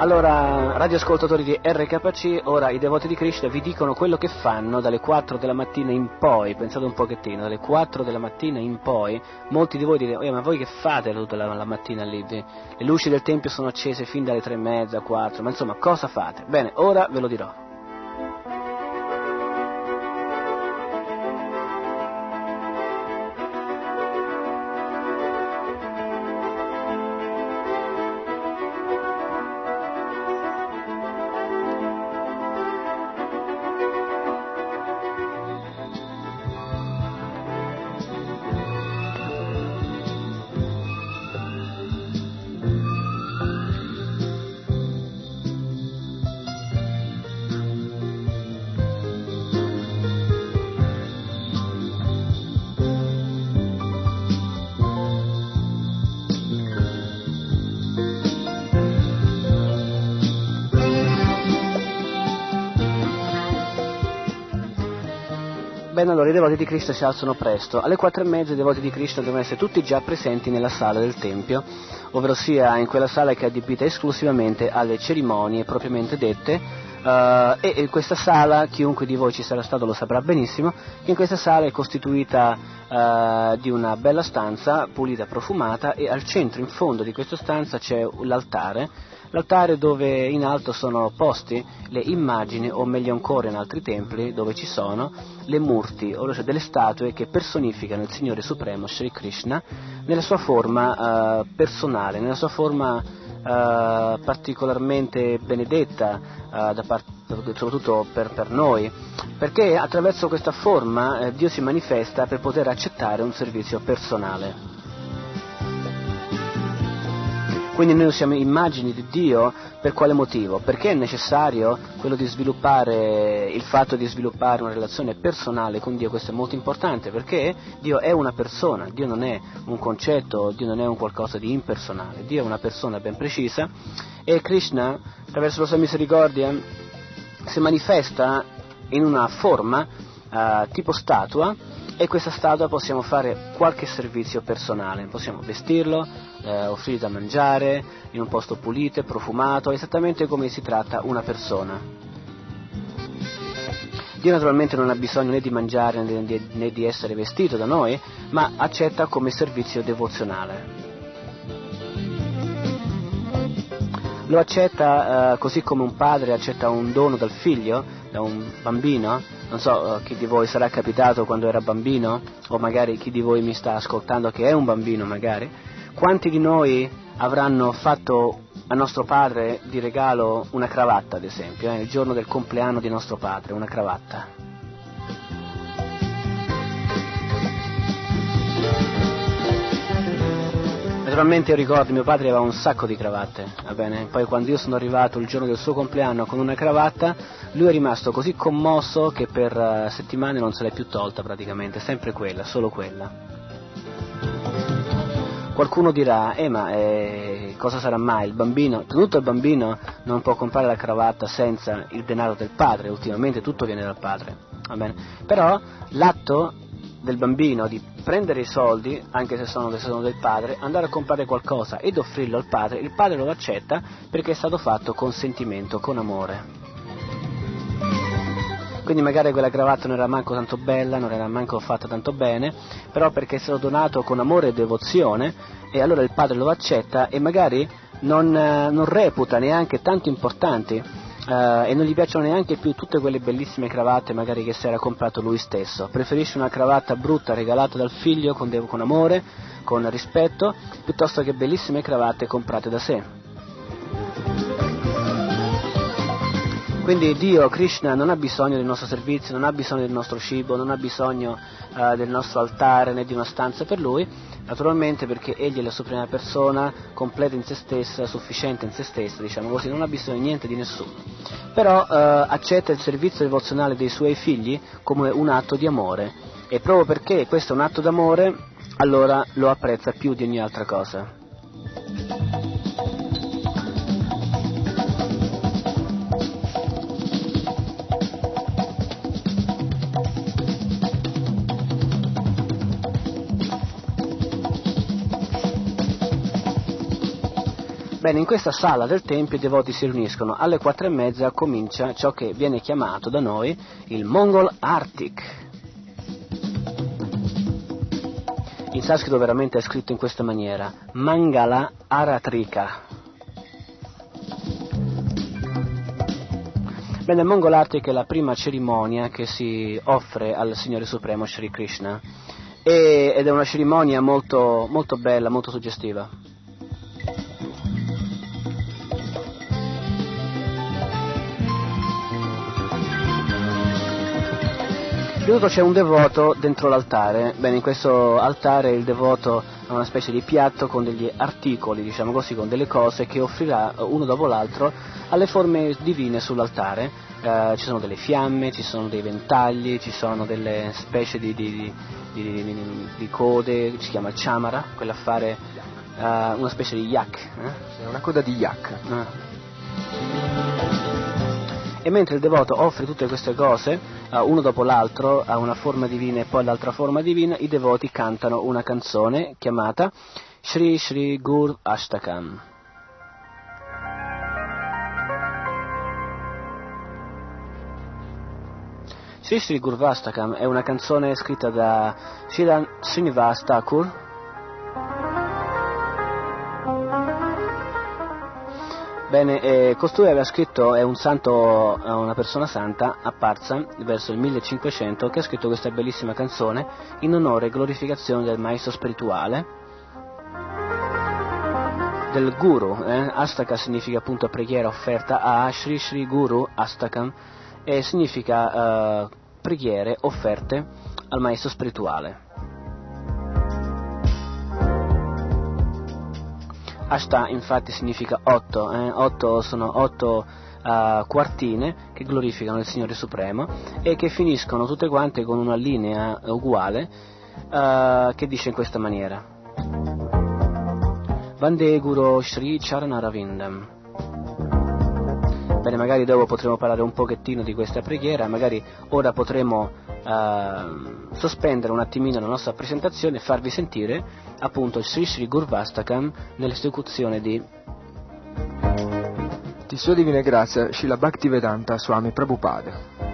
Allora, radioascoltatori di RKC, ora i devoti di Krishna vi dicono quello che fanno dalle 4 della mattina in poi, pensate un pochettino, dalle 4 della mattina in poi, molti di voi direte, oh, ma voi che fate tutta la, la mattina lì? Le luci del Tempio sono accese fin dalle 3 e mezza, 4, ma insomma cosa fate? Bene, ora ve lo dirò. I devoti di Krishna si alzano presto. Alle quattro e mezza i devoti di Krishna devono essere tutti già presenti nella sala del Tempio, ovvero sia in quella sala che è adibita esclusivamente alle cerimonie propriamente dette. Uh, e in questa sala, chiunque di voi ci sarà stato lo saprà benissimo, che in questa sala è costituita uh, di una bella stanza pulita, profumata e al centro, in fondo di questa stanza c'è l'altare l'altare dove in alto sono posti le immagini, o meglio ancora in altri templi dove ci sono le murti, ovvero delle statue che personificano il Signore Supremo Sri Krishna nella sua forma uh, personale, nella sua forma uh, particolarmente benedetta, uh, part- soprattutto per, per, noi, perché attraverso questa forma Dio si manifesta per poter accettare un servizio personale. Quindi noi siamo immagini di Dio per quale motivo? Perché è necessario quello di sviluppare, il fatto di sviluppare una relazione personale con Dio, questo è molto importante, perché Dio è una persona, Dio non è un concetto, Dio non è un qualcosa di impersonale, Dio è una persona ben precisa e Krishna, attraverso la sua misericordia, si manifesta in una forma uh, tipo statua e questa statua possiamo fare qualche servizio personale, possiamo vestirlo, eh, offrirgli da mangiare in un posto pulito e profumato, esattamente come si tratta una persona. Dio naturalmente non ha bisogno né di mangiare né di essere vestito da noi, ma accetta come servizio devozionale. Lo accetta eh, così come un padre accetta un dono dal figlio, da un bambino. Non so eh, chi di voi sarà capitato quando era bambino, o magari chi di voi mi sta ascoltando che è un bambino magari. Quanti di noi avranno fatto a nostro padre di regalo una cravatta, ad esempio, eh, il giorno del compleanno di nostro padre, una cravatta? Naturalmente io ricordo mio padre aveva un sacco di cravatte, va bene? Poi quando io sono arrivato il giorno del suo compleanno con una cravatta, lui è rimasto così commosso che per eh, settimane non se l'è più tolta praticamente, sempre quella, solo quella. Qualcuno dirà, eh ma eh, cosa sarà mai? Il bambino, tutto il bambino non può comprare la cravatta senza il denaro del padre, ultimamente tutto viene dal padre, va bene? Però l'atto del bambino di prendere i soldi, anche se sono, sono del padre, andare a comprare qualcosa ed offrirlo al padre, il padre lo accetta perché è stato fatto con sentimento, con amore. Quindi magari quella cravatta non era manco tanto bella, non era manco fatta tanto bene, però perché è stato donato con amore e devozione e allora il padre lo accetta e magari non, eh, non reputa neanche tanto importanti eh, e non gli piacciono neanche più tutte quelle bellissime cravatte magari che si era comprato lui stesso. Preferisce una cravatta brutta regalata dal figlio con, con amore, con rispetto, piuttosto che bellissime cravatte comprate da sé. Quindi Dio, Krishna, non ha bisogno del nostro servizio, non ha bisogno del nostro cibo, non ha bisogno uh, del nostro altare né di una stanza per lui, naturalmente perché Egli è la suprema persona, completa in se stessa, sufficiente in se stessa, diciamo così, non ha bisogno di niente di nessuno. Però uh, accetta il servizio devozionale dei suoi figli come un atto di amore e proprio perché questo è un atto d'amore, allora lo apprezza più di ogni altra cosa. Bene, in questa sala del Tempio i devoti si riuniscono. Alle quattro e mezza comincia ciò che viene chiamato da noi il Mongol Arctic. In sanscrito veramente è scritto in questa maniera, Mangala Aratrika. Bene, il Mongol Arctic è la prima cerimonia che si offre al Signore Supremo Sri Krishna ed è una cerimonia molto, molto bella, molto suggestiva. Innanzitutto c'è un devoto dentro l'altare, bene in questo altare il devoto ha una specie di piatto con degli articoli, diciamo così, con delle cose che offrirà uno dopo l'altro alle forme divine sull'altare. Eh, ci sono delle fiamme, ci sono dei ventagli, ci sono delle specie di, di, di, di code, si chiama chamara, quell'affare, eh, una specie di yak. Eh? Una coda di yak. E mentre il devoto offre tutte queste cose, uno dopo l'altro, a una forma divina e poi all'altra forma divina, i devoti cantano una canzone chiamata Shri Shri Gur Ashtakam. Shri Shri Gurvastakam è una canzone scritta da Srinivas Thakur Bene, eh, costui aveva scritto, è un santo, una persona santa, apparsa verso il 1500, che ha scritto questa bellissima canzone in onore e glorificazione del maestro spirituale, del guru, eh? Astaka significa appunto preghiera offerta a Shri Shri Guru Astakam e significa eh, preghiere offerte al maestro spirituale. Ashta infatti significa otto, eh? otto sono otto uh, quartine che glorificano il Signore Supremo e che finiscono tutte quante con una linea uguale uh, che dice in questa maniera. Vande Guru Sri Charanaravindam. Bene, magari dopo potremo parlare un pochettino di questa preghiera, magari ora potremo uh, sospendere un attimino la nostra presentazione e farvi sentire appunto il Sri Sri Gurvastakam nell'esecuzione di Di sua divina grazia Srila Bhaktivedanta Swami Prabhupada.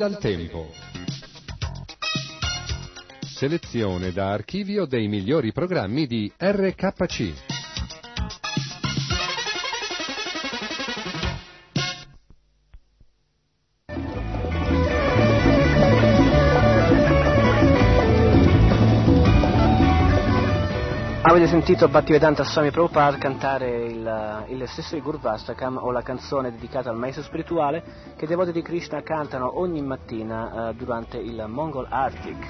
Dal tempo. Selezione da archivio dei migliori programmi di RKC. Avete sentito Bhaktivedanta Swami Prabhupada cantare il, il stesso di Gurvastakam o la canzone dedicata al maestro spirituale che i devoti di Krishna cantano ogni mattina eh, durante il Mongol Arctic.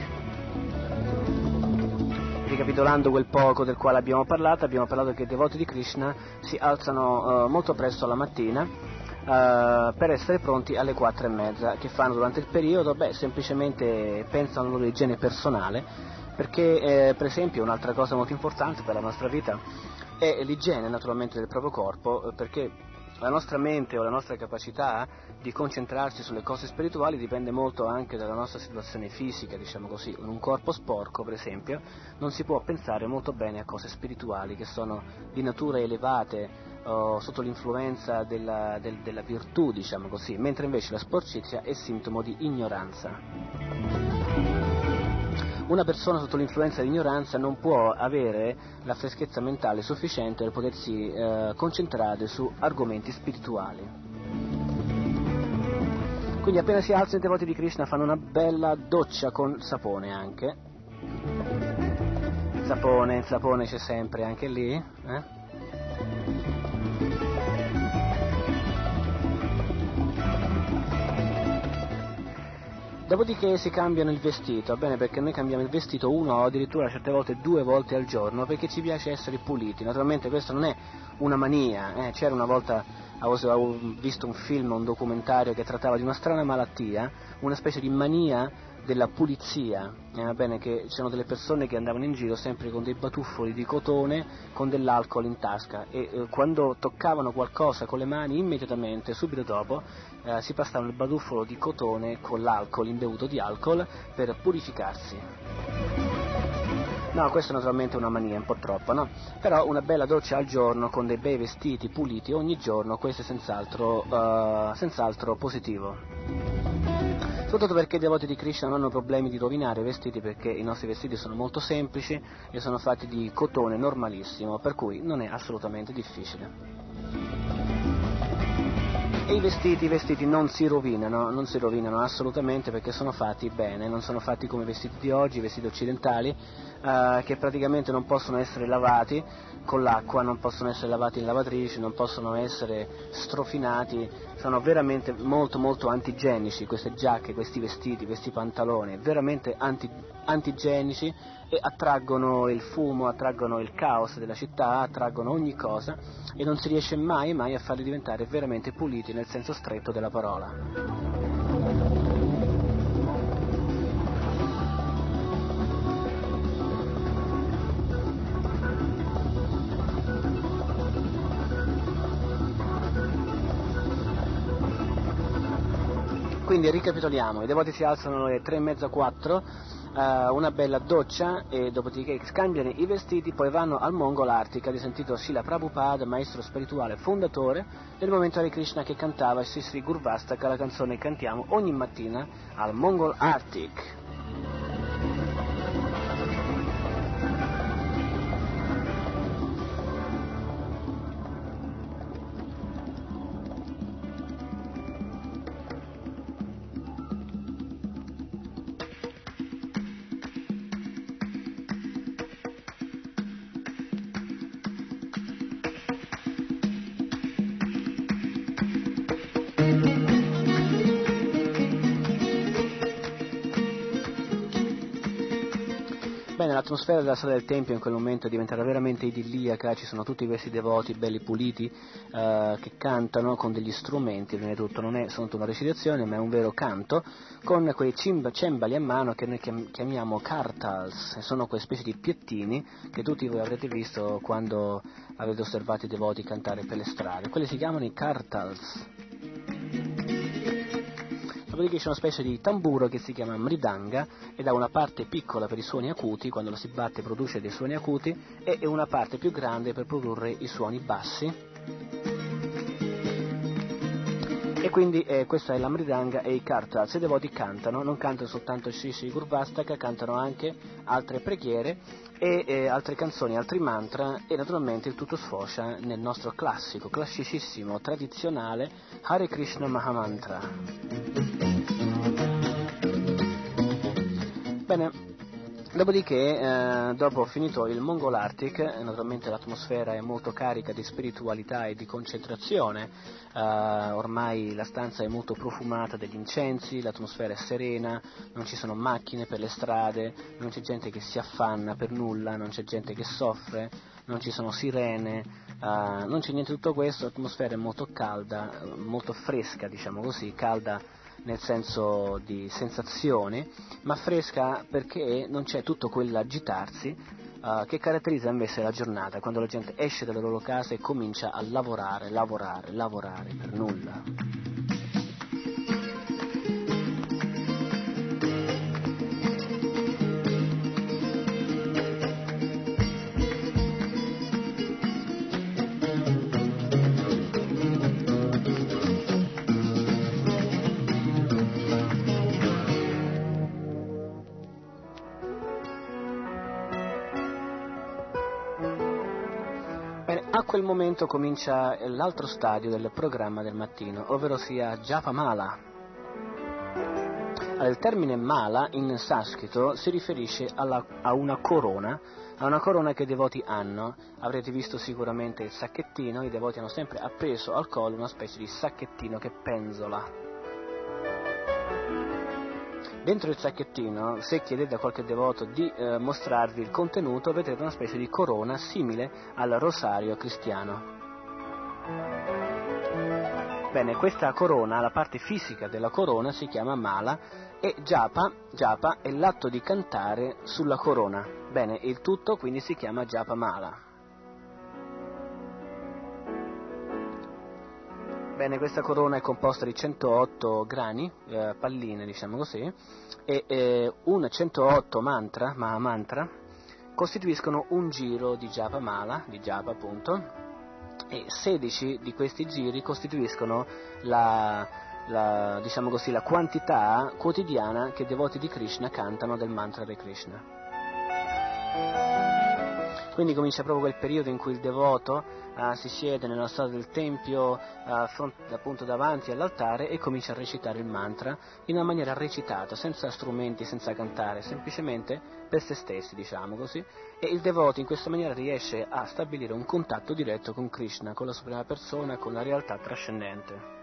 Ricapitolando quel poco del quale abbiamo parlato, abbiamo parlato che i devoti di Krishna si alzano eh, molto presto la mattina eh, per essere pronti alle quattro e mezza. Che fanno durante il periodo? Beh, semplicemente pensano igiene personale perché eh, per esempio un'altra cosa molto importante per la nostra vita è l'igiene naturalmente del proprio corpo, eh, perché la nostra mente o la nostra capacità di concentrarsi sulle cose spirituali dipende molto anche dalla nostra situazione fisica, diciamo così. In un corpo sporco, per esempio, non si può pensare molto bene a cose spirituali che sono di natura elevate o sotto l'influenza della, del, della virtù, diciamo così, mentre invece la sporcizia è sintomo di ignoranza una persona sotto l'influenza dell'ignoranza non può avere la freschezza mentale sufficiente per potersi eh, concentrare su argomenti spirituali. Quindi appena si alzano i devoti di Krishna fanno una bella doccia con sapone anche. Sapone, sapone c'è sempre anche lì. Eh? Dopodiché si cambiano il vestito, bene perché noi cambiamo il vestito uno o addirittura certe volte due volte al giorno perché ci piace essere puliti. Naturalmente questo non è una mania, eh. c'era una volta, avevo visto un film, un documentario che trattava di una strana malattia, una specie di mania della pulizia, eh, bene che c'erano delle persone che andavano in giro sempre con dei batuffoli di cotone con dell'alcol in tasca e eh, quando toccavano qualcosa con le mani immediatamente, subito dopo, eh, si passavano il batuffolo di cotone con l'alcol, imbevuto di alcol, per purificarsi. No, questa è naturalmente una mania, un po' troppo, no? Però una bella doccia al giorno con dei bei vestiti puliti ogni giorno, questo è senz'altro, uh, senz'altro positivo. Soprattutto perché i devoti di Krishna non hanno problemi di rovinare i vestiti perché i nostri vestiti sono molto semplici e sono fatti di cotone normalissimo, per cui non è assolutamente difficile. E i vestiti, i vestiti non si rovinano, non si rovinano assolutamente perché sono fatti bene, non sono fatti come i vestiti di oggi, i vestiti occidentali, eh, che praticamente non possono essere lavati con l'acqua, non possono essere lavati in lavatrice, non possono essere strofinati, sono veramente molto molto antigenici queste giacche, questi vestiti, questi pantaloni, veramente anti, antigenici e attraggono il fumo, attraggono il caos della città, attraggono ogni cosa e non si riesce mai mai a farli diventare veramente puliti nel senso stretto della parola. Quindi ricapitoliamo, i devoti si alzano alle tre e mezza, quattro, eh, una bella doccia e dopodiché scambiano i vestiti, poi vanno al Mongol Arctic, avete sentito Srila Prabhupada, maestro spirituale fondatore del movimento Hare Krishna che cantava Sri Sri Gurvastaka, la canzone che cantiamo ogni mattina al Mongol Arctic. L'atmosfera della sala del Tempio in quel momento è diventata veramente idilliaca, ci sono tutti questi devoti belli puliti eh, che cantano con degli strumenti, prima di tutto non è soltanto una recitazione ma è un vero canto, con quei cimb- cembali a mano che noi chiam- chiamiamo kartals, e sono quelle specie di piettini che tutti voi avrete visto quando avete osservato i devoti cantare per le strade, quelli si chiamano i kartals. Dopodiché c'è una specie di tamburo che si chiama mridanga ed ha una parte piccola per i suoni acuti, quando lo si batte produce dei suoni acuti, e una parte più grande per produrre i suoni bassi. E quindi eh, questa è la mridanga e i kartals. I devoti cantano, non cantano soltanto Shri Gurvastaka, cantano anche altre preghiere e eh, altre canzoni, altri mantra e naturalmente il tutto sfocia nel nostro classico, classicissimo, tradizionale Hare Krishna Mahamantra. Bene, dopodiché, eh, dopo finito il Mongol Arctic, eh, naturalmente l'atmosfera è molto carica di spiritualità e di concentrazione, eh, ormai la stanza è molto profumata degli incensi, l'atmosfera è serena, non ci sono macchine per le strade, non c'è gente che si affanna per nulla, non c'è gente che soffre, non ci sono sirene, eh, non c'è niente di tutto questo, l'atmosfera è molto calda, molto fresca, diciamo così, calda nel senso di sensazione, ma fresca perché non c'è tutto quell'agitarsi uh, che caratterizza invece la giornata, quando la gente esce dalle loro case e comincia a lavorare, lavorare, lavorare per nulla. Quel momento comincia l'altro stadio del programma del mattino, ovvero sia Japa Mala. Il termine mala in sanscrito si riferisce alla, a una corona, a una corona che i devoti hanno. Avrete visto sicuramente il sacchettino, i devoti hanno sempre appeso al collo una specie di sacchettino che penzola. Dentro il sacchettino, se chiedete a qualche devoto di eh, mostrarvi il contenuto, vedrete una specie di corona simile al rosario cristiano. Bene, questa corona, la parte fisica della corona si chiama mala e japa, japa è l'atto di cantare sulla corona. Bene, il tutto quindi si chiama japa mala. Bene, questa corona è composta di 108 grani, eh, palline diciamo così, e eh, un 108 mantra, Maha mantra, costituiscono un giro di japa mala, di japa appunto, e 16 di questi giri costituiscono la, la, diciamo così, la quantità quotidiana che i devoti di Krishna cantano del mantra Hare Krishna. Quindi comincia proprio quel periodo in cui il devoto eh, si siede nella strada del tempio eh, front, appunto davanti all'altare e comincia a recitare il mantra in una maniera recitata, senza strumenti, senza cantare, semplicemente per se stessi, diciamo così. E il devoto in questa maniera riesce a stabilire un contatto diretto con Krishna, con la suprema persona, con la realtà trascendente.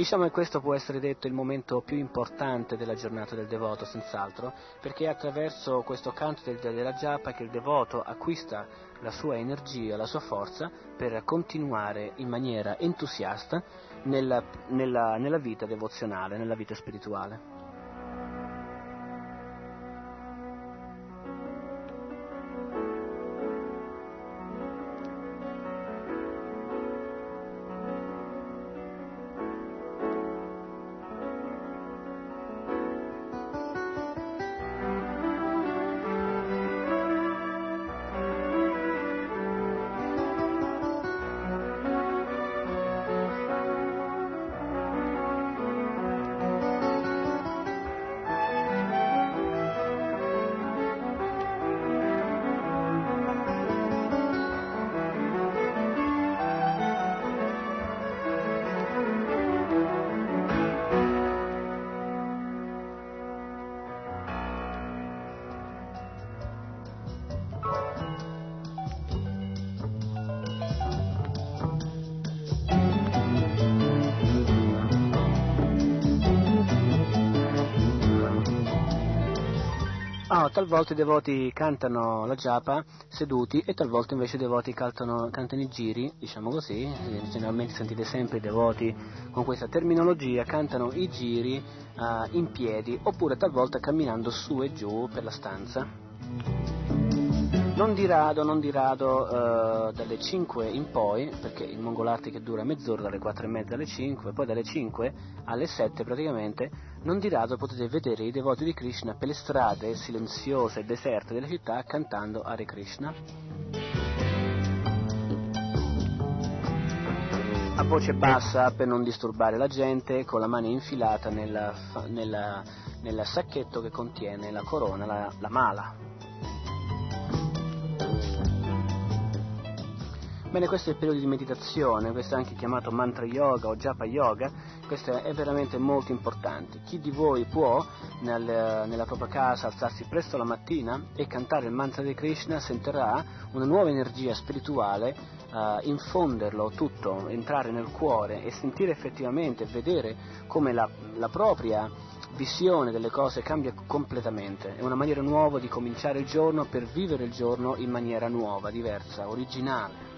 Diciamo che questo può essere detto il momento più importante della giornata del devoto, senz'altro, perché è attraverso questo canto del, della giappa che il devoto acquista la sua energia, la sua forza per continuare in maniera entusiasta nella, nella, nella vita devozionale, nella vita spirituale. Talvolta i devoti cantano la japa seduti e talvolta invece i devoti cantano, cantano i giri, diciamo così, generalmente sentite sempre i devoti con questa terminologia, cantano i giri uh, in piedi oppure talvolta camminando su e giù per la stanza. Non di rado, non di rado uh, dalle 5 in poi, perché il Mongolarte che dura mezz'ora dalle 4 e mezza alle 5, poi dalle 5 alle 7 praticamente, non di rado potete vedere i devoti di Krishna per le strade silenziose e deserte delle città cantando Hare Krishna. A voce bassa per non disturbare la gente, con la mano infilata nel sacchetto che contiene la corona, la, la mala. Bene, questo è il periodo di meditazione, questo è anche chiamato mantra yoga o japa yoga, questo è veramente molto importante. Chi di voi può nel, nella propria casa alzarsi presto la mattina e cantare il mantra di Krishna sentirà una nuova energia spirituale, uh, infonderlo tutto, entrare nel cuore e sentire effettivamente, vedere come la, la propria visione delle cose cambia completamente, è una maniera nuova di cominciare il giorno per vivere il giorno in maniera nuova, diversa, originale.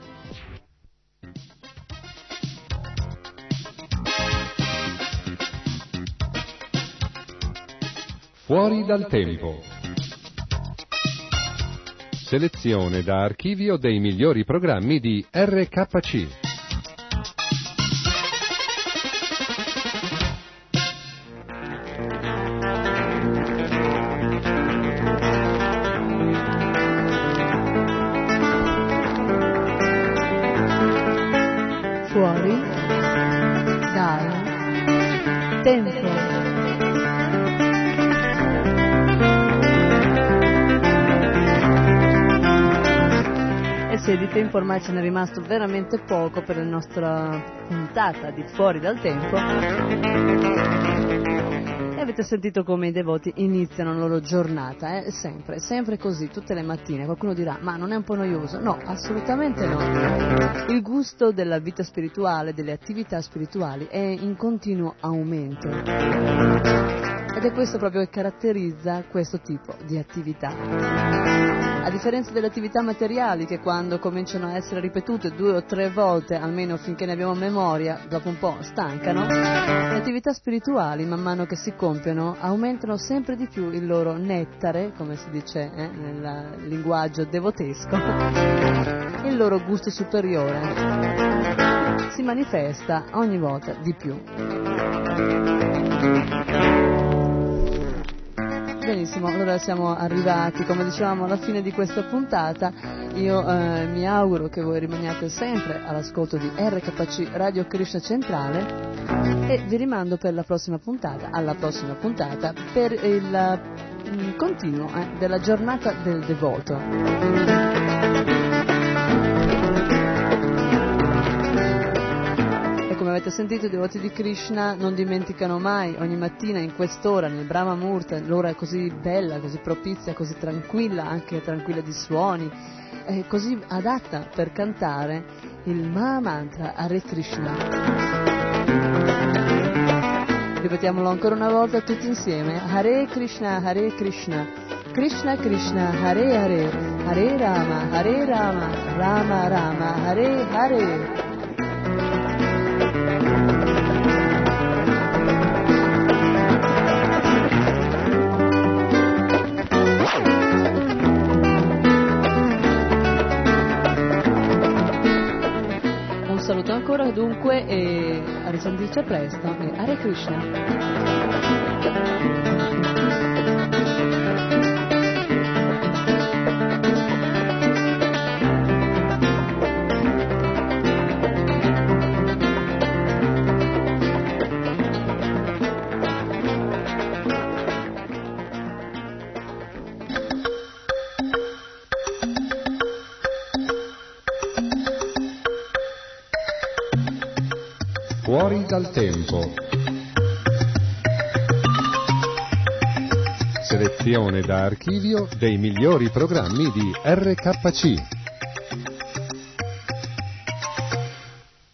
Fuori dal tempo. Selezione da archivio dei migliori programmi di RKC. Tempo ormai ce n'è rimasto veramente poco per la nostra puntata di Fuori dal tempo. avete sentito come i devoti iniziano la loro giornata, eh? sempre, sempre così, tutte le mattine. Qualcuno dirà, ma non è un po' noioso? No, assolutamente no. Il gusto della vita spirituale, delle attività spirituali è in continuo aumento. Ed è questo proprio che caratterizza questo tipo di attività. A differenza delle attività materiali che quando cominciano a essere ripetute due o tre volte, almeno finché ne abbiamo memoria, dopo un po' stancano, le attività spirituali, man mano che si compiono, aumentano sempre di più il loro nettare, come si dice eh, nel linguaggio devotesco, il loro gusto superiore. Si manifesta ogni volta di più. Benissimo, allora siamo arrivati, come dicevamo, alla fine di questa puntata. Io eh, mi auguro che voi rimaniate sempre all'ascolto di RKC Radio Krishna Centrale e vi rimando per la prossima puntata, alla prossima puntata, per il mm, continuo eh, della giornata del devoto. Avete sentito i devoti di Krishna non dimenticano mai ogni mattina in quest'ora nel Brahma Murta, l'ora è così bella, così propizia, così tranquilla, anche tranquilla di suoni, è così adatta per cantare il Maha Mantra Hare Krishna. Ripetiamolo ancora una volta tutti insieme. Hare Krishna, Hare Krishna, Krishna Krishna, Hare Hare, Hare Rama, Hare Rama, Rama Rama, Hare Hare. Saluto ancora dunque e a risentirci presto e Hare Krishna. Fuori dal tempo. Selezione da archivio dei migliori programmi di RKC.